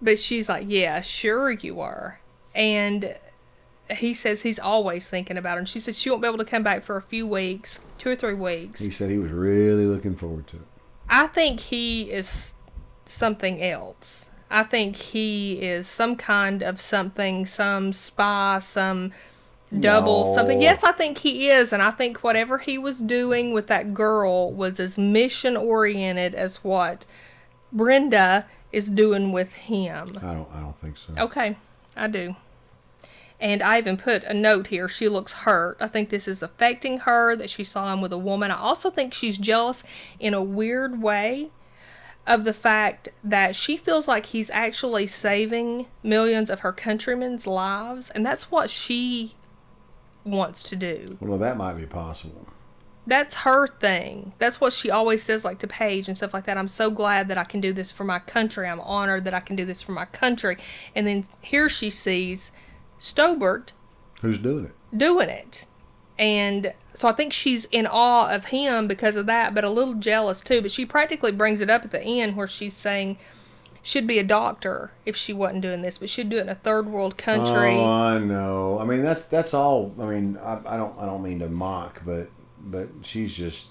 But she's like, yeah, sure you are. And he says he's always thinking about her. And she said she won't be able to come back for a few weeks, two or three weeks. He said he was really looking forward to it. I think he is something else. I think he is some kind of something, some spy, some double No. something. Yes, I think he is, and I think whatever he was doing with that girl was as mission oriented as what Brenda is doing with him. I don't. I don't think so. Okay, I do. And I even put a note here. She looks hurt. I think this is affecting her that she saw him with a woman. I also think she's jealous in a weird way of the fact that she feels like he's actually saving millions of her countrymen's lives, and that's what she wants to do. Well, that might be possible. That's her thing. That's what she always says, like to Paige and stuff like that. I'm so glad that I can do this for my country. I'm honored that I can do this for my country. And then here she sees Stobert Who's doing it? doing it. And so I think she's in awe of him because of that, but a little jealous too. But she practically brings it up at the end where she's saying she'd be a doctor if she wasn't doing this, but she'd do it in a third world country. Oh, I know. I mean, that's that's all. I mean, I, I don't I don't mean to mock, but but she's just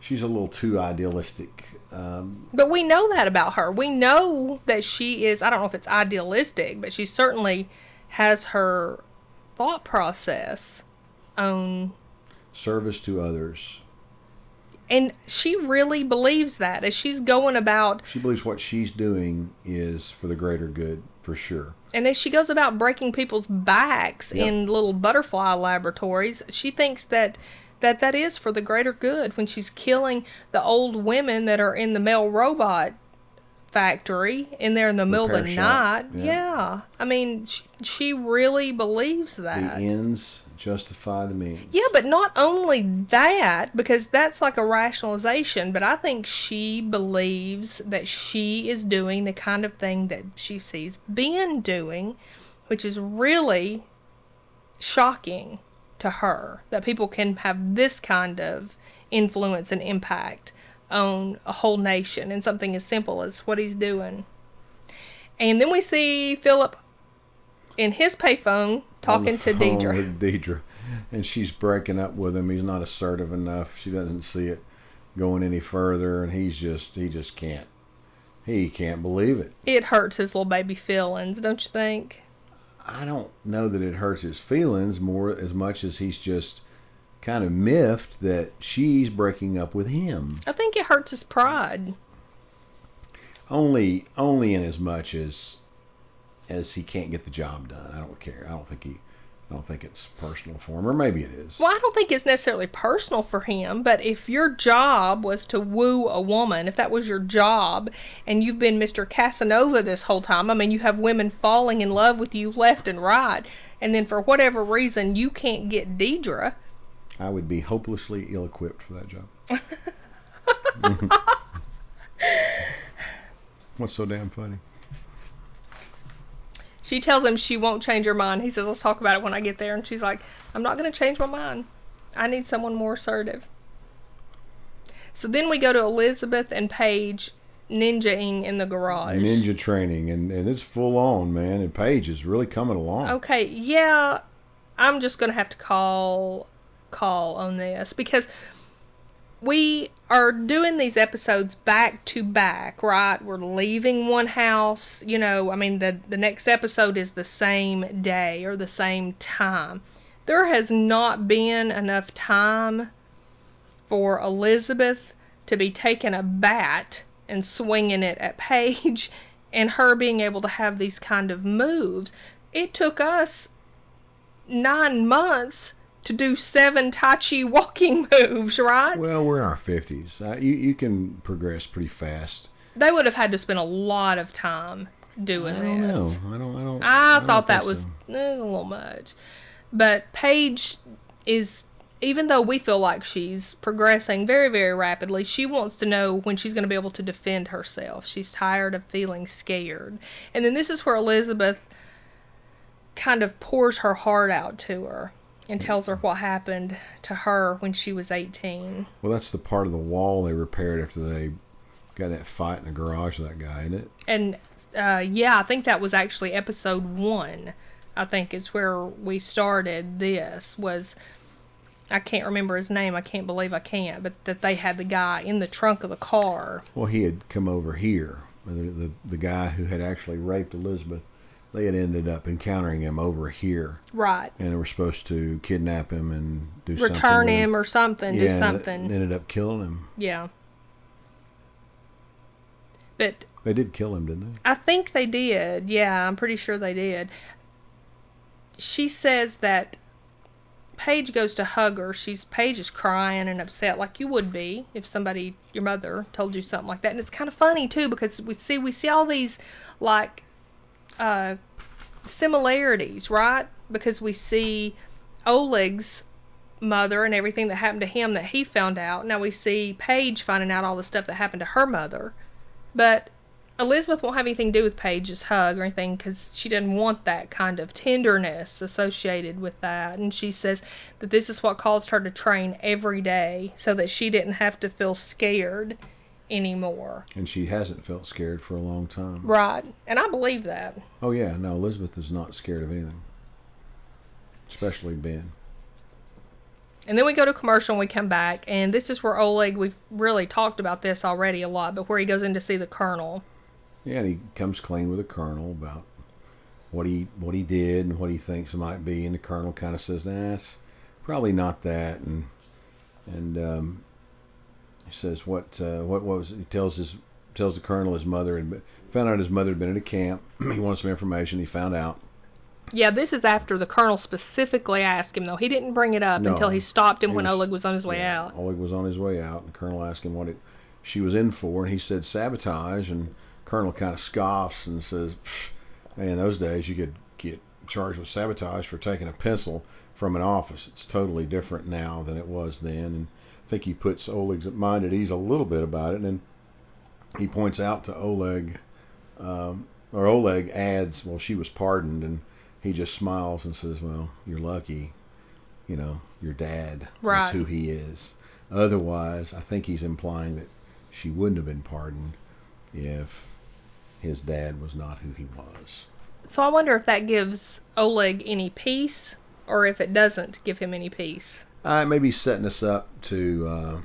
she's a little too idealistic. Um, But we know that about her. We know that she is, I don't know if it's idealistic, but she certainly has her thought process on. service to others. And she really believes that as she's going about, She believes what she's doing is for the greater good, for sure. and as she goes about breaking people's backs Yep. in little butterfly laboratories, she thinks that that that is for the greater good when she's killing the old women that are in the mail robot factory in there in the middle of the shop, night. yeah. Yeah. I mean, she, she really believes that. The ends justify the means. Yeah, but not only that, because that's like a rationalization, but I think she believes that she is doing the kind of thing that she sees Ben doing, which is really shocking to her that people can have this kind of influence and impact on a whole nation and something as simple as what he's doing. And then we see Philip in his payphone talking to Deidre. Deidre, and she's breaking up with him. He's not assertive enough. She doesn't see it going any further, and he's just he just can't he can't believe it. It hurts his little baby feelings, don't you think? I don't know that it hurts his feelings more as much as he's just kind of miffed that she's breaking up with him. I think it hurts his pride. Only only in as much as as he can't get the job done. I don't care. I don't think he I don't think it's personal for him, or maybe it is. Well, I don't think it's necessarily personal for him, but if your job was to woo a woman, if that was your job, and you've been Mr. Casanova this whole time, I mean, you have women falling in love with you left and right, and then for whatever reason you can't get Deidre. I would be hopelessly ill-equipped for that job. What's so damn funny? She tells him she won't change her mind. He says, let's talk about it when I get there. And she's like, I'm not going to change my mind. I need someone more assertive. So then we go to Elizabeth and Paige ninjaing in the garage. Ninja training, and, and it's full on, man. And Paige is really coming along. Okay, yeah, I'm just going to have to call call on this because we are doing these episodes back to back, right? We're leaving one house, you know, I mean the the next episode is the same day or the same time. There has not been enough time for Elizabeth to be taking a bat and swinging it at Paige and her being able to have these kind of moves. It took us nine months to do seven Tai Chi walking moves, right? Well, we're in our fifties. Uh, you you can progress pretty fast. they would have had to spend a lot of time doing I don't this. know. I don't. I don't. I, don't thought that think was so. eh, a little much. But Paige is, even though we feel like she's progressing very, very rapidly, she wants to know when she's going to be able to defend herself. She's tired of feeling scared. And then this is where Elizabeth kind of pours her heart out to her and tells her what happened to her when she was 18. Well, that's the part of the wall they repaired after they got that fight in the garage with that guy, isn't it? And uh, yeah, I think that was actually episode one. I think is where we started. This was I can't remember his name. I can't believe I can't. But that they had the guy in the trunk of the car. Well, he had come over here. The, the the guy who had actually raped Elizabeth, they had ended up encountering him over here, Right. and they were supposed to kidnap him and do something. Return him or something. yeah, do something. They ended up killing him. yeah. But They did kill him, didn't they? I think they did. Yeah, I'm pretty sure they did. She says that Paige goes to hug her. She's Paige is crying and upset like you would be if somebody your mother told you something like that. And it's kind of funny too because we see we see all these like uh similarities, right? Because we see Oleg's mother and everything that happened to him that he found out. Now we see Paige finding out all the stuff that happened to her mother. But Elizabeth won't have anything to do with Paige's hug or anything because she didn't want that kind of tenderness associated with that. And she says that this is what caused her to train every day so that she didn't have to feel scared anymore. And she hasn't felt scared for a long time. Right. And I believe that. Oh yeah, no, Elizabeth is not scared of anything, especially Ben. And then we go to commercial and we come back. And this is where Oleg, we've really talked about this already a lot, but where he goes in to see the colonel. Yeah, and he comes clean with the colonel about what he what he did and what he thinks it might be, and the colonel kind of says, "Nah, it's probably not that," and and um, he says, "What uh, what was?" He tells his tells the colonel his mother and found out his mother had been in a camp. he wanted some information. He found out. Yeah, this is after the colonel specifically asked him, though. He didn't bring it up No. until he stopped him He when was- Oleg was on his way Yeah, out. Oleg was on his way out, and the colonel asked him what it she was in for, and he said sabotage, and colonel kind of scoffs and says, "Hey, in those days you could get charged with sabotage for taking a pencil from an office. It's totally different now than it was then." And think he puts Oleg's mind at ease a little bit about it, and then he points out to Oleg, um, or Oleg adds, "Well, she was pardoned," and he just smiles and says, "Well, you're lucky." You know, your dad Right. is who he is. Otherwise, I think he's implying that she wouldn't have been pardoned if his dad was not who he was. So I wonder if that gives Oleg any peace or if it doesn't give him any peace. Uh, maybe setting us up to uh,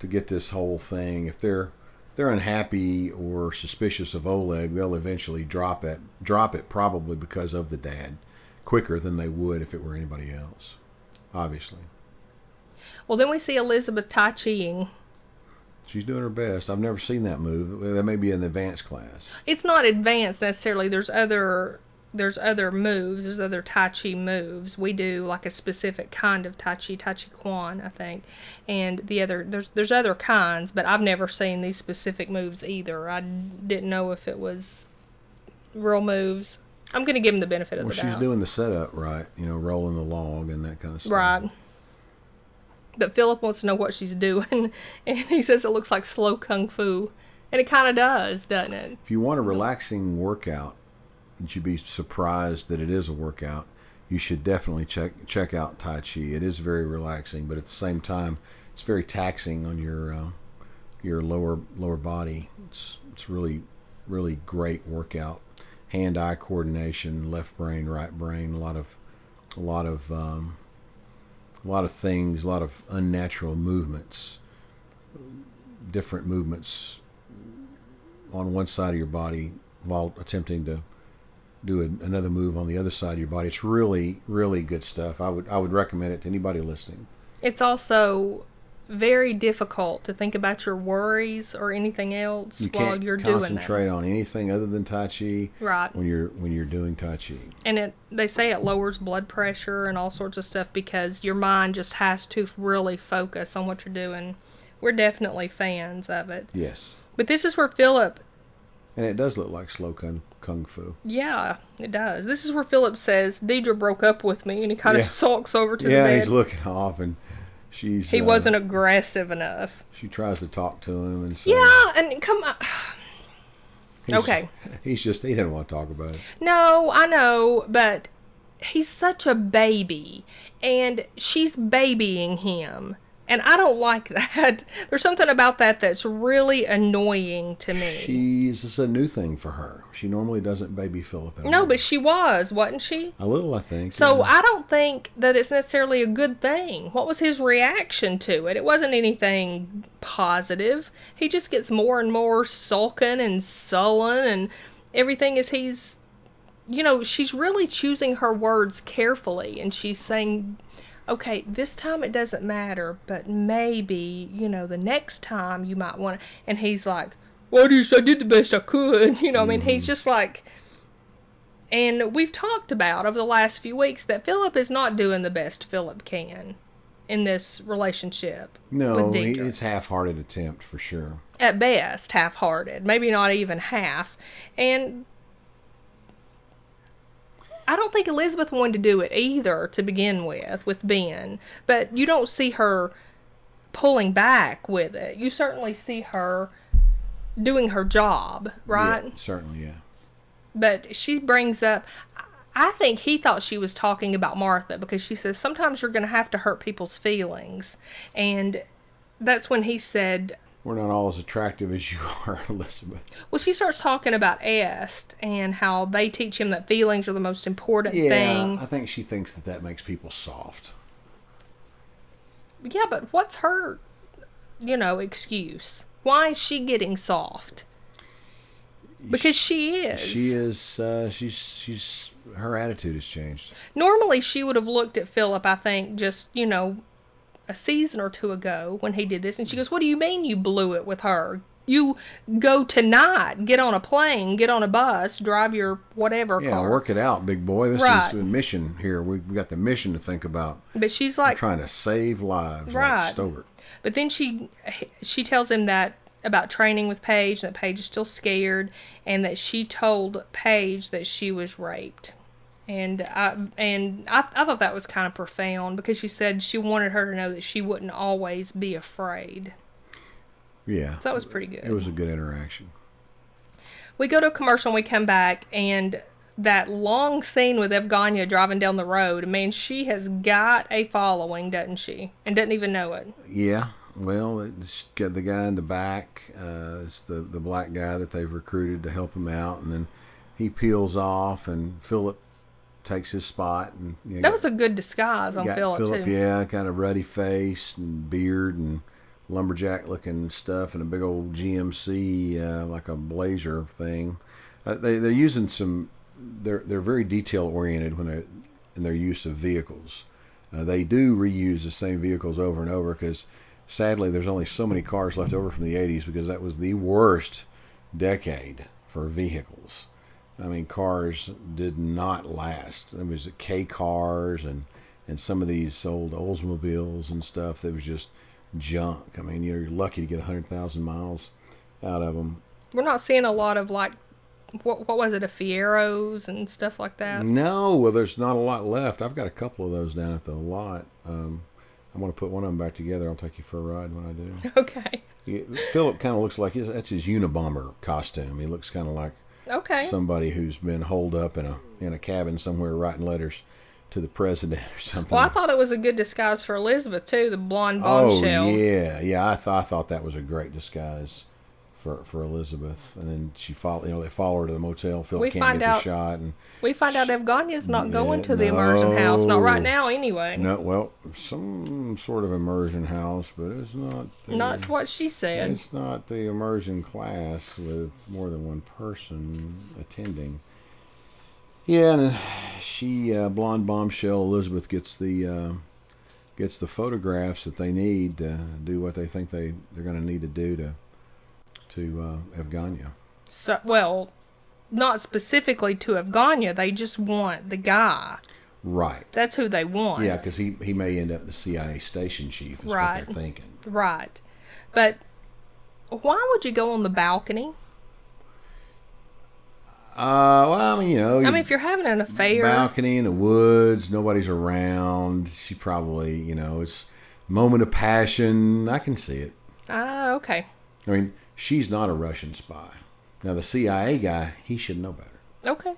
to get this whole thing. If they're if they're unhappy or suspicious of Oleg, they'll eventually drop it. Drop it probably because of the dad, quicker than they would if it were anybody else. Obviously, Well, then we see Elizabeth Tai Chiing. she's doing her best. I've never seen that move. That may be an advanced class. It's not advanced necessarily. There's other there's other moves. There's other Tai Chi moves. We do like a specific kind of Tai Chi, Tai Chi Quan, I think. And the other there's there's other kinds, but I've never seen these specific moves either. I didn't know if it was real moves. I'm gonna give him the benefit of Well, the she's doing the setup right. You know, rolling the log and that kind of stuff. Right. But Philip wants to know what she's doing, and he says it looks like slow kung fu, and it kind of does, doesn't it? If you want a relaxing workout, you'd be surprised that it is a workout, you should definitely check check out Tai Chi. It is very relaxing, but at the same time, it's very taxing on your uh, your lower lower body. It's it's really really great workout. Hand-eye coordination, left brain, right brain, a lot of a lot of um, a lot of things, a lot of unnatural movements, different movements on one side of your body while attempting to do a, another move on the other side of your body. It's really, really good stuff. I would, I would recommend it to anybody listening. It's also very difficult to think about your worries or anything else You while you're doing concentrate on anything other than Tai Chi. Right. when you're when you're doing Tai Chi. And it they say it lowers blood pressure and all sorts of stuff because your mind just has to really focus on what you're doing. We're definitely fans of it. Yes. But this is where Philip And it does look like slow kung, kung fu. Yeah, it does. This is where Philip says Deidre broke up with me, and he kind of Yeah. sulks over to yeah, the bed. Yeah, he's looking off, and she's. he uh, wasn't aggressive enough. She tries to talk to him, and so Yeah, and come on. he's- okay. He's just he didn't want to talk about it. No, I know, but he's such a baby, and she's babying him. And I don't like that. There's something about that that's really annoying to me. She's this is a new thing for her. She normally doesn't baby Philip at all. no, but she was, wasn't she? a little, I think. So yeah. I don't think that it's necessarily a good thing. What was his reaction to it? It wasn't anything positive. He just gets more and more sulking and sullen and everything is he's you know, she's really choosing her words carefully and she's saying okay, this time it doesn't matter, but maybe, you know, the next time you might want to and he's like, "Well, I did the best I could." You know, I mean, he's Mhm. just like and we've talked about over the last few weeks that Philip is not doing the best Philip can in this relationship. no, it's half-hearted attempt for sure. At best, half hearted, maybe not even half. And I don't think Elizabeth wanted to do it either to begin with, with Ben. But you don't see her pulling back with it. You certainly see her doing her job, right? Yeah, certainly, yeah. but she brings up I think he thought she was talking about Martha because she says sometimes you're going to have to hurt people's feelings and that's when he said We're not all as attractive as you are, Elizabeth. well she starts talking about Est and how they teach him that feelings are the most important Yeah, thing I think she thinks that that makes people soft. yeah but what's her you know excuse why is she getting soft because she is She is. Uh, she's. She's. Her attitude has changed. Normally, she would have looked at Philip, I think, just, you know, a season or two ago when he did this, and she goes, What do you mean you blew it with her? You go tonight, get on a plane, get on a bus, drive your whatever Yeah, car. work it out, big boy. This Right. is the mission here. We've got the mission to think about. But she's We're like, trying to save lives, Right. like Stobert. But then she she tells him that about training with Paige, that Paige is still scared, and that she told Paige that she was raped. And I and I, I thought that was kind of profound because she said she wanted her to know that she wouldn't always be afraid. Yeah, So that was pretty good. it was a good interaction. We go to a commercial and we come back and that long scene with Evgheniya driving down the road, man, she has got a following, doesn't she? And doesn't even know it. Yeah, well, it's got the guy in the back. Uh, it's the the black guy that they've recruited to help him out, and then he peels off, and Philip takes his spot. And you know, That was a good disguise on Philip, Philip, too. yeah, kind of ruddy face and beard and lumberjack looking stuff, and a big old GMC uh, like a Blazer thing. Uh, they they're using some. They're they're very detail oriented when they in their use of vehicles. Uh, they do reuse the same vehicles over and over because sadly there's only so many cars left over from the 80s because that was the worst decade for vehicles. I mean, cars did not last. There was K cars and and some of these old Oldsmobiles and stuff that was just junk. I mean, you're lucky to get 100,000 miles out of them. We're not seeing a lot of like what what was it, a Fieros and stuff like that. No, well, there's not a lot left. I've got a couple of those down at the lot. Um, I'm going to put one of them back together. I'll take you for a ride when I do. Okay. Philip kind of looks like his, that's his Unabomber costume. He looks kind of like Okay. somebody who's been holed up in a in a cabin somewhere writing letters to the president or something. Well, I thought it was a good disguise for Elizabeth too, the blonde bombshell. oh bombshell. yeah, yeah. I thought I thought that was a great disguise for for Elizabeth. And then she follow, you know, they follow her to the motel. Philip We can't find get out- shot, and We find out Evgheniya's not going Yeah, to the immersion house, not right now anyway. no, well, some sort of immersion house, but it's not. The, Not what she said. It's not the immersion class with more than one person attending. Yeah, and uh, she, uh, blonde bombshell Elizabeth, gets the uh, gets the photographs that they need to do what they think they they're going to need to do to to uh, Evgheniya. So, well, not specifically to Evgheniya. They just want the guy. Right. That's who they want. Yeah, because he he may end up the CIA station chief. Is Right. what they're thinking. Right. But why would you go on the balcony? Uh, well, I mean, you know, I mean, if you're having an affair, balcony in the woods, nobody's around. She probably, you know, it's moment of passion. I can see it. ah, okay, I mean, she's not a Russian spy. Now the CIA guy, he should know better. okay.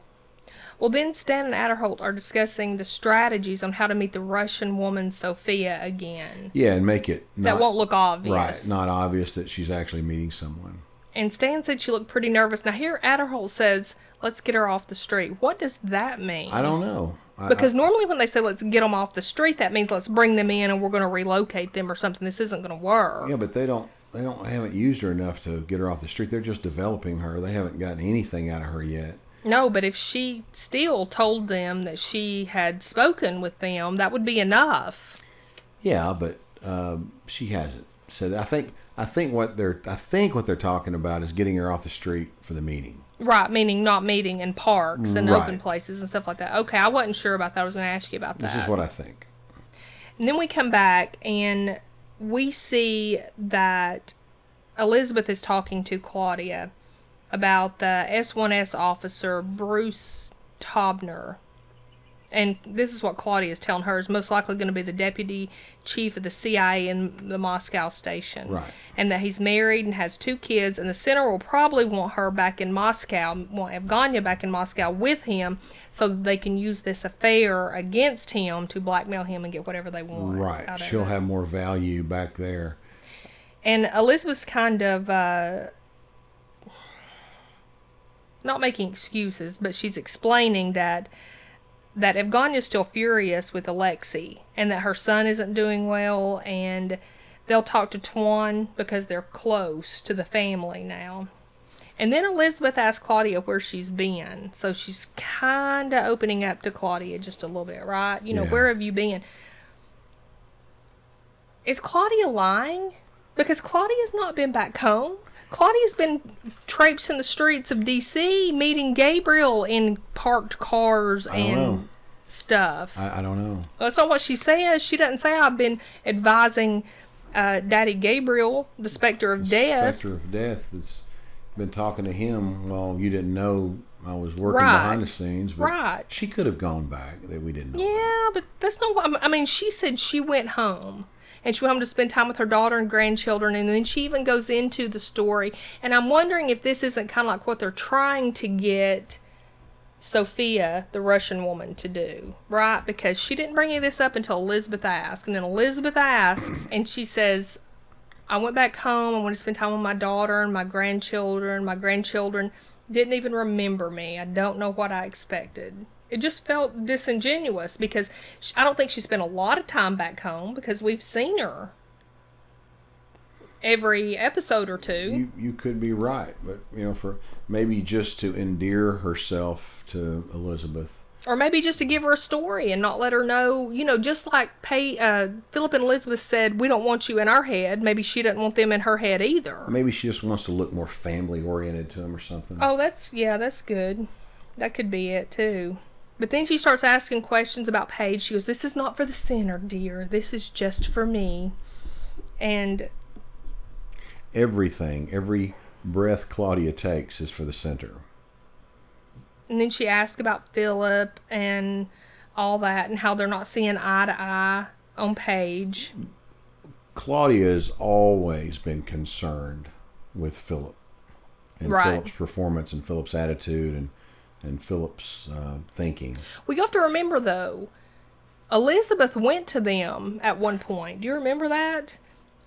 Well, then Stan and Aderholt are discussing the strategies on how to meet the Russian woman Sophia again. Yeah, and make it not, that won't look obvious. right, not obvious that she's actually meeting someone. And Stan said she looked pretty nervous. Now here Aderholt says, "Let's get her off the street." What does that mean? I don't know. I- Because I, normally when they say let's get them off the street, that means let's bring them in and we're going to relocate them or something. This isn't going to work. yeah, but they don't. They don't haven't used her enough to get her off the street. They're just developing her. They haven't gotten anything out of her yet. No, but if she still told them that she had spoken with them, that would be enough. Yeah, but um, she hasn't. So I think I think what they're I think what they're talking about is getting her off the street for the meeting. Right, meaning not meeting in parks and Right. open places and stuff like that. Okay, I wasn't sure about that. I was going to ask you about that. This is what I think. And then we come back and we see that Elizabeth is talking to Claudia about the S1S officer Bruce Tobner. And this is what Claudia is telling her is most likely going to be the deputy chief of the CIA in the Moscow station. Right. And that he's married and has two kids, and the center will probably want her back in Moscow, want Evgheniya back in Moscow with him, so that they can use this affair against him to blackmail him and get whatever they want. Right. She'll have more value back there. And Elizabeth's kind of uh, not making excuses, but she's explaining that that Evgheniya's still furious with Alexei and that her son isn't doing well and they'll talk to Tuan because they're close to the family now. And then Elizabeth asks Claudia where she's been. So she's kind of opening up to Claudia just a little bit, right? You know, Yeah. where have you been? Is Claudia lying? Because Claudia's not been back home. Claudia's been traipsing the streets of D.C., meeting Gabriel in parked cars and know. stuff. I, I don't know. That's not what she says. She doesn't say I've been advising uh, Daddy Gabriel, the specter of The death. Spectre of death has been talking to him. Well, you didn't know I was working Right. behind the scenes, but Right. she could have gone back that we didn't know. about. Yeah, but that's not what I mean. She said she went home and she went home to spend time with her daughter and grandchildren, and then she even goes into the story. And I'm wondering if this isn't kind of like what they're trying to get Sophia, the Russian woman, to do, right? Because she didn't bring any of this up until Elizabeth asked, and then Elizabeth asks, and she says, I went back home. I want to spend time with my daughter and my grandchildren. My grandchildren didn't even remember me. I don't know what I expected. It just felt disingenuous because sh I don't think she spent a lot of time back home because we've seen her every episode or two. You you could be right, but you know, for maybe just to endear herself to Elizabeth. or maybe just to give her a story and not let her know, you know, just like pay, uh, Philip and Elizabeth said, we don't want you in our head. Maybe she doesn't want them in her head either. Maybe she just wants to look more family oriented to them or something. Oh, that's yeah, that's good. That could be it too. But then she starts asking questions about Paige. She goes, "This is not for the center, dear. This is just for me." And Everything, every breath Claudia takes is for the center. and then she asks about Philip and all that and how they're not seeing eye to eye on Paige. Claudia has always been concerned with Philip and Right. Philip's performance and Philip's attitude and and Philip's uh, thinking. Well, you have to remember though, Elizabeth went to them at one point. Do you remember that?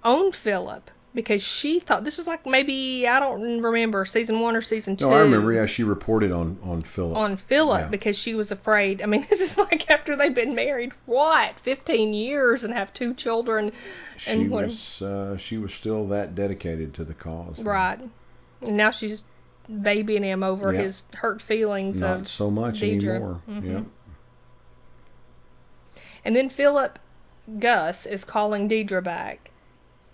Owned Philip because she thought this was like maybe I don't remember season one or season two. No, I remember. Yeah, she reported on on Philip. on Philip Yeah. because she was afraid. I mean, this is like after they've been married what, 15 years and have two children, she and what- was uh, she was still that dedicated to the cause. right? And now she's babying him over Yeah. his hurt feelings Not so much Deidre. anymore. Mhm. Yep. And then Philip Gus is calling Deidre back.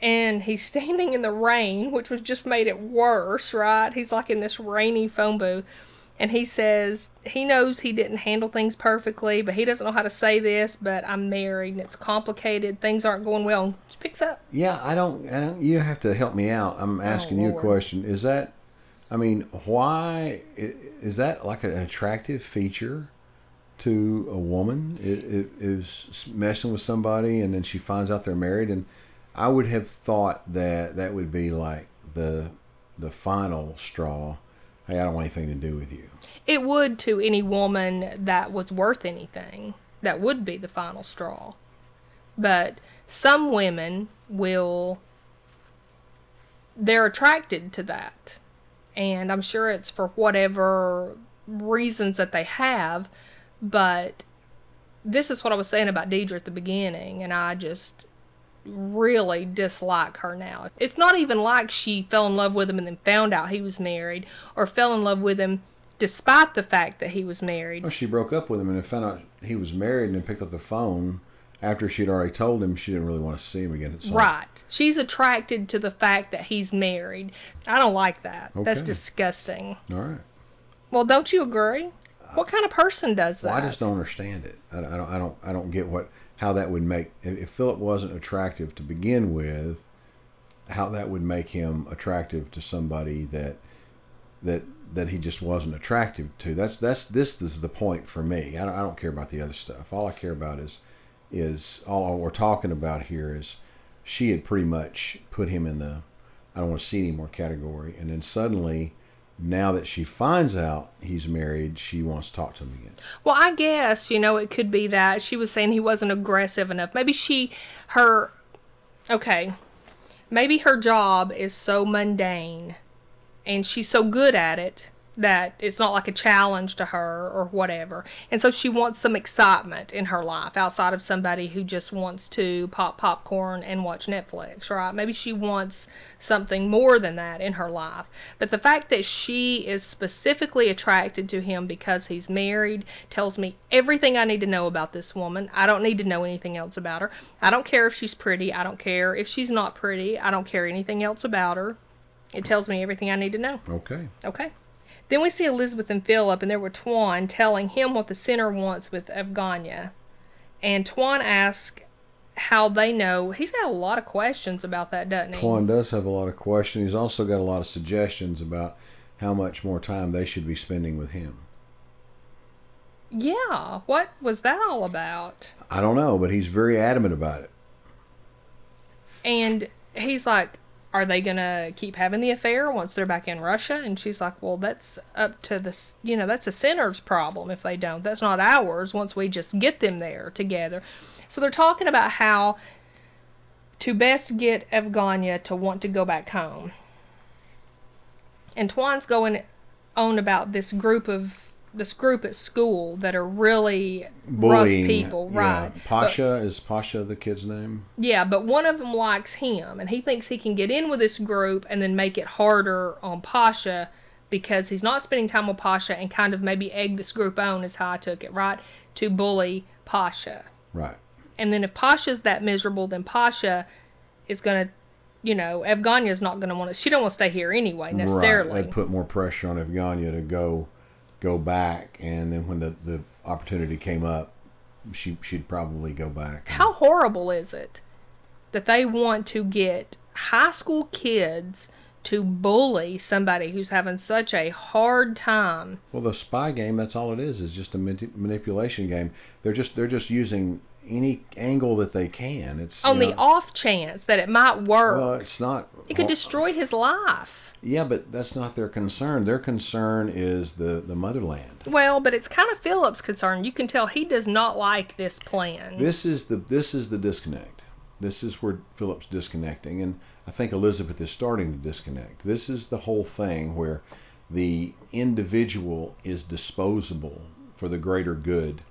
And he's standing in the rain, which was just made it worse, right? He's like in this rainy phone booth. And he says he knows he didn't handle things perfectly, but he doesn't know how to say this, but I'm married and it's complicated. Things aren't going well. And she picks up. Yeah, I don't. I don't. You have to help me out. I'm asking you a Oh, question. Is that I mean, why is that like an attractive feature to a woman? Is messing with somebody and then she finds out they're married, and I would have thought that that would be like the the final straw. Hey, I don't want anything to do with you. It would to any woman that was worth anything. That would be the final straw. But some women will, they're attracted to that. And I'm sure it's for whatever reasons that they have. But this is what I was saying about Deidre at the beginning. And I just really dislike her now. It's not even like she fell in love with him and then found out he was married or fell in love with him despite the fact that he was married. Well, she broke up with him and then found out he was married and then picked up the phone after she'd already told him she didn't really want to see him again. So- Right. She's attracted to the fact that he's married. I don't like that. That's disgusting. All right. Well, don't you agree? What kind of person does that? Well, I just don't understand it. I, I don't. I don't. I don't get what how that would make if if Philip wasn't attractive to begin with, how that would make him attractive to somebody that that that he just wasn't attractive to. That's that's this, this is the point for me. I don't, I don't care about the other stuff. All I care about is is all we're talking about here is she had pretty much put him in the I don't want to see anymore category, and then suddenly. Now that she finds out he's married, she wants to talk to him again. Well, I guess, you know, it could be that she was saying he wasn't aggressive enough. Maybe she, her, okay, maybe her job is so mundane and she's so good at it that it's not like a challenge to her or whatever. And so she wants some excitement in her life outside of somebody who just wants to pop popcorn and watch Netflix, right? Maybe she wants something more than that in her life. But the fact that she is specifically attracted to him because he's married tells me everything I need to know about this woman. I don't need to know anything else about her. I don't care if she's pretty. I don't care if she's not pretty. I don't care anything else about her. It tells me everything I need to know. Okay. Okay. Then we see Elizabeth and Philip, and there were Tuan telling him what the center wants with Evgheniya. And Tuan asks how they know. He's got a lot of questions about that, doesn't he? Tuan does have a lot of questions. He's also got a lot of suggestions about how much more time they should be spending with him. Yeah. What was that all about? I don't know, but he's very adamant about it. And he's like, are they going to keep having the affair once they're back in Russia? And she's like, well, that's up to the, you know, that's a center's problem if they don't. That's not ours once we just get them there together. So they're talking about how to best get Evgheniya to want to go back home. And Tuan's going on about this group of this group at school that are really Bullying rough people, yeah. right? Pasha is Pasha the kid's name? Yeah, but one of them likes him, and he thinks he can get in with this group and then make it harder on Pasha because he's not spending time with Pasha and kind of maybe egg this group on, is how I took it, right? To bully Pasha. Right. And then if Pasha's that miserable, then Pasha is going to, you know, Evgheniya's not going to want to, she don't want to stay here anyway, necessarily. Right. That'd put more pressure on Evgheniya to go go back, and then when the, the opportunity came up, she she'd probably go back. How horrible is it that they want to get high school kids to bully somebody who's having such a hard time? Well, the spy game, that's all it is, is just a mani- manipulation game. They're just they're just using any angle that they can. It's On the know, off chance that it might work, well, it's not. it could destroy his life. Yeah, but that's not their concern. Their concern is the the motherland. Well, but it's kind of Philip's concern. You can tell he does not like this plan. This is the this is the disconnect. This is where Philip's disconnecting, and I think Elizabeth is starting to disconnect. This is the whole thing where the individual is disposable for the greater good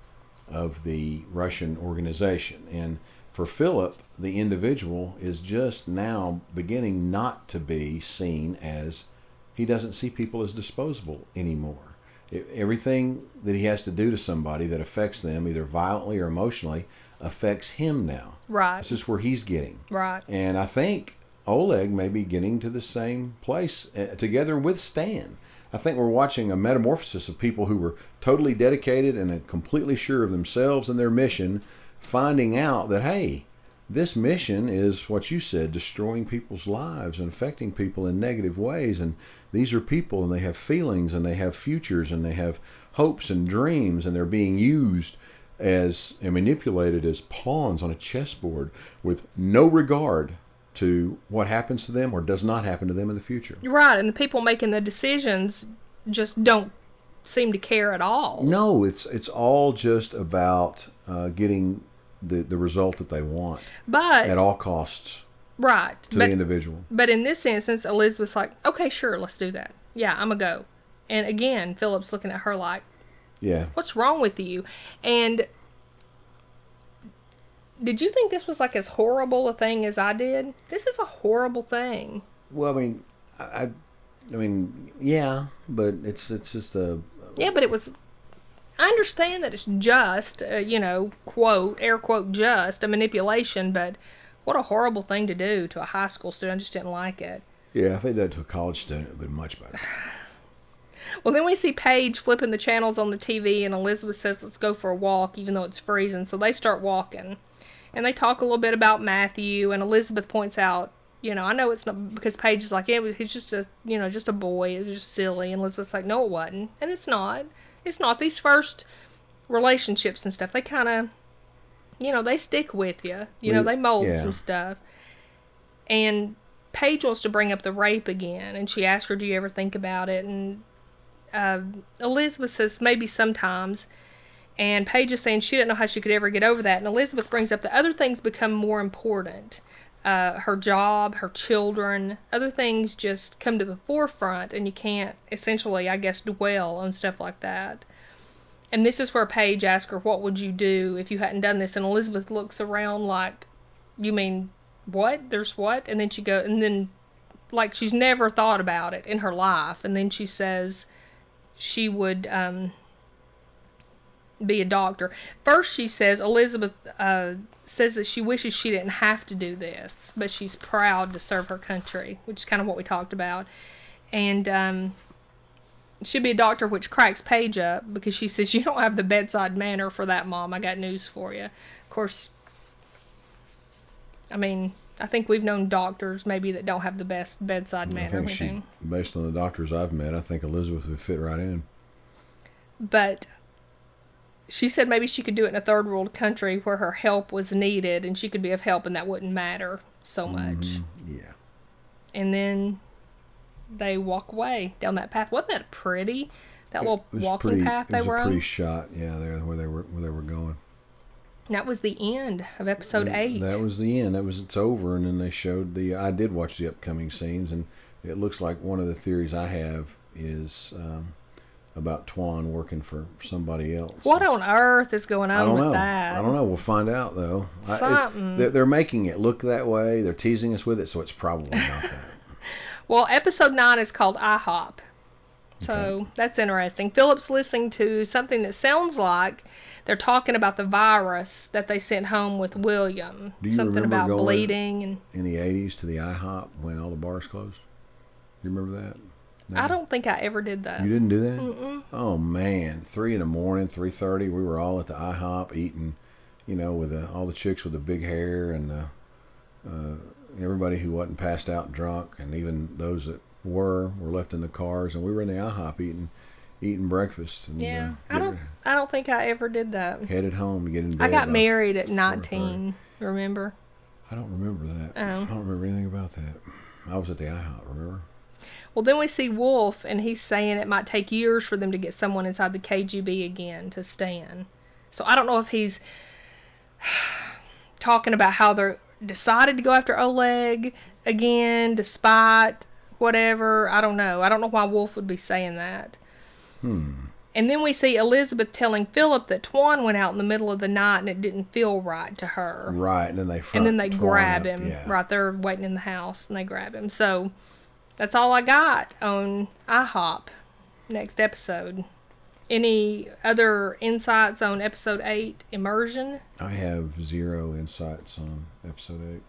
of the Russian organization, and for Philip, the individual is just now beginning not to be seen as he doesn't see people as disposable anymore. It, everything that he has to do to somebody that affects them, either violently or emotionally, affects him now. right, This is where he's getting. right. And I think Oleg may be getting to the same place uh, together with Stan. I think we're watching a metamorphosis of people who were totally dedicated and completely sure of themselves and their mission, finding out that, hey, this mission is what you said, destroying people's lives and affecting people in negative ways. And these are people and they have feelings and they have futures and they have hopes and dreams and they're being used as and manipulated as pawns on a chessboard with no regard to what happens to them or does not happen to them in the future. Right, and the people making the decisions just don't seem to care at all. No, it's it's all just about uh, getting the the result that they want But at all costs right, to but the individual. but in this instance, Elizabeth's like, okay, sure, let's do that. Yeah, I'm gonna go. And again, Philip's looking at her like, Yeah. what's wrong with you? And did you think this was like as horrible a thing as I did? This is a horrible thing. Well, I mean, I, I I mean, yeah, but it's it's just a Yeah, but it was. I understand that it's just, uh, you know, quote, air quote, just a manipulation, but what a horrible thing to do to a high school student. I just didn't like it. yeah. If they did it to a college student, it would be much better. Well, then we see Paige flipping the channels on the TV, and Elizabeth says, let's go for a walk, even though it's freezing. So they start walking. And they talk a little bit about Matthew, and Elizabeth points out, you know, I know it's not because Paige is like, yeah, he's just a, you know, just a boy. It's just silly. And Elizabeth's like, no, it wasn't. And it's not. It's not. These first relationships and stuff, they kind of, you know, they stick with you. You know, they mold yeah. some stuff. And Paige wants to bring up the rape again, and she asks her, do you ever think about it? And uh, Elizabeth says maybe sometimes, and Paige is saying she didn't know how she could ever get over that. And Elizabeth brings up that other things become more important. Uh, her job, her children, other things just come to the forefront, and you can't essentially, I guess, dwell on stuff like that. And this is where Paige asks her, What would you do if you hadn't done this? And Elizabeth looks around like, You mean what? There's what? And then she goes, and then like she's never thought about it in her life. And then she says, she would um, be a doctor. First, she says Elizabeth uh, says that she wishes she didn't have to do this, but she's proud to serve her country, which is kind of what we talked about. And um, she'd be a doctor, which cracks Paige up because she says you don't have the bedside manner for that, Mom. I got news for you. Of course, I mean. I think we've known doctors maybe that don't have the best bedside I manner. think she, based on the doctors I've met, I think Elizabeth would fit right in. but she said maybe she could do it in a third world country where her help was needed and she could be of help and that wouldn't matter so much. Mhm, Yeah. And then they walk away down that path. Wasn't that pretty? That little It was walking pretty, path it they was were a on. pretty shot, yeah, there where they were where they were going. That was the end of episode And eight. That was the end. That was it's over, and then they showed the. I did watch the upcoming scenes, and it looks like one of the theories I have is um, about Tuan working for somebody else. what on earth is going on I don't with know. that? I don't know. We'll find out though. I- Something. they're, they're making it look that way. They're teasing us with it, so it's probably not that. Well, episode nine is called IHOP. So Okay. that's interesting. Philip's listening to something that sounds like they're talking about the virus that they sent home with William. Do you something remember about going- bleeding and In the '80s, to the IHOP when all the bars closed. Do You remember that? No? I don't think I ever did that. You didn't do that? Mm-mm. Oh man, three in the morning, three thirty. We were all at the IHOP eating, you know, with the, all the chicks with the big hair and uh, uh, everybody who wasn't passed out drunk, and even those that were were left in the cars, and we were in the IHOP eating eating breakfast. And, Yeah, uh, I don't. I don't think I ever did that. headed home to get in bed. I got married at 19. Remember? I don't remember that. Oh. I don't remember anything about that. I was at the IHOP. Remember? Well, then we see Wolf, and he's saying it might take years for them to get someone inside the KGB again to stand. So I don't know if he's talking about how they're decided to go after Oleg again, despite whatever. I don't know. I don't know why Wolf would be saying that. Hmm. And then we see Elizabeth telling Philip that Tuan went out in the middle of the night and it didn't feel right to her. Right, and then they and then they Tuan grab up, him Yeah. right there waiting in the house and they grab him so that's all i got on ihop next episode. Any other insights on episode 8 immersion? I have zero insights on episode eight.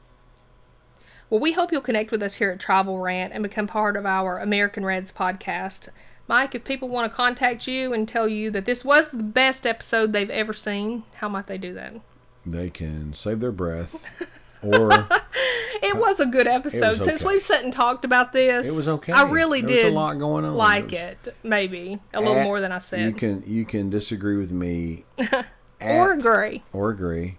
well we hope you'll connect with us here at Tribal rant and become part of our american reds podcast. Mike if people want to contact you and tell you that this was the best episode they've ever seen how might they do that? They can save their breath or it was a good episode. Since we've sat and talked about this, it was okay. I really there did a lot going on. like There it. Maybe a little At- more than I said. You can you can disagree with me or agree. or agree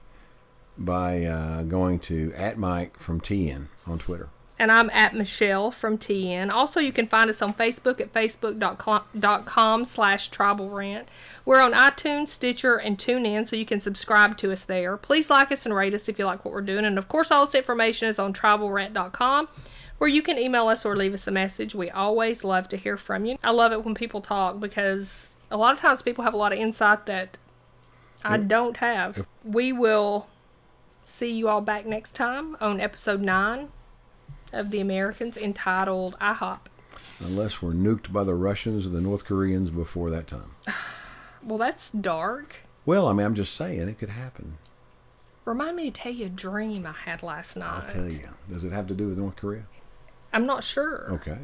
by uh, going to at Mike from TN on Twitter. And I'm at Michelle from TN. Also, you can find us on Facebook at facebook.com slash tribal rant. We're on iTunes, Stitcher, and TuneIn, so you can subscribe to us there. Please like us and rate us if you like what we're doing. And of course, all this information is on tribalrant.com, where you can email us or leave us a message. We always love to hear from you. I love it when people talk because a lot of times people have a lot of insight that I don't have. We will see you all back next time on episode 9 of The Americans entitled IHOP. Unless we're nuked by the Russians or the North Koreans before that time. Well, that's dark. Well, I mean, I'm just saying it could happen. Remind me to tell you a dream I had last night. I'll tell you. Does it have to do with North Korea? I'm not sure. Okay.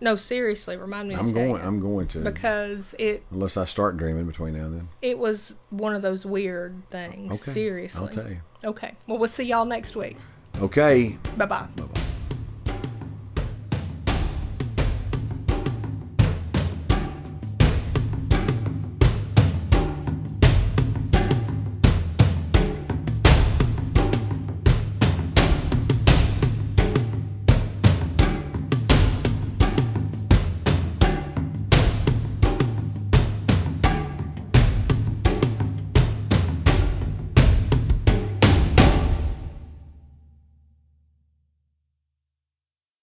No, seriously, remind me I'm tell going. you. I'm going to. because it Unless I start dreaming between now and then. it was one of those weird things. Okay. Seriously. I'll tell you. Okay. Well, we'll see y'all next week. Okay. Bye bye. Bye bye.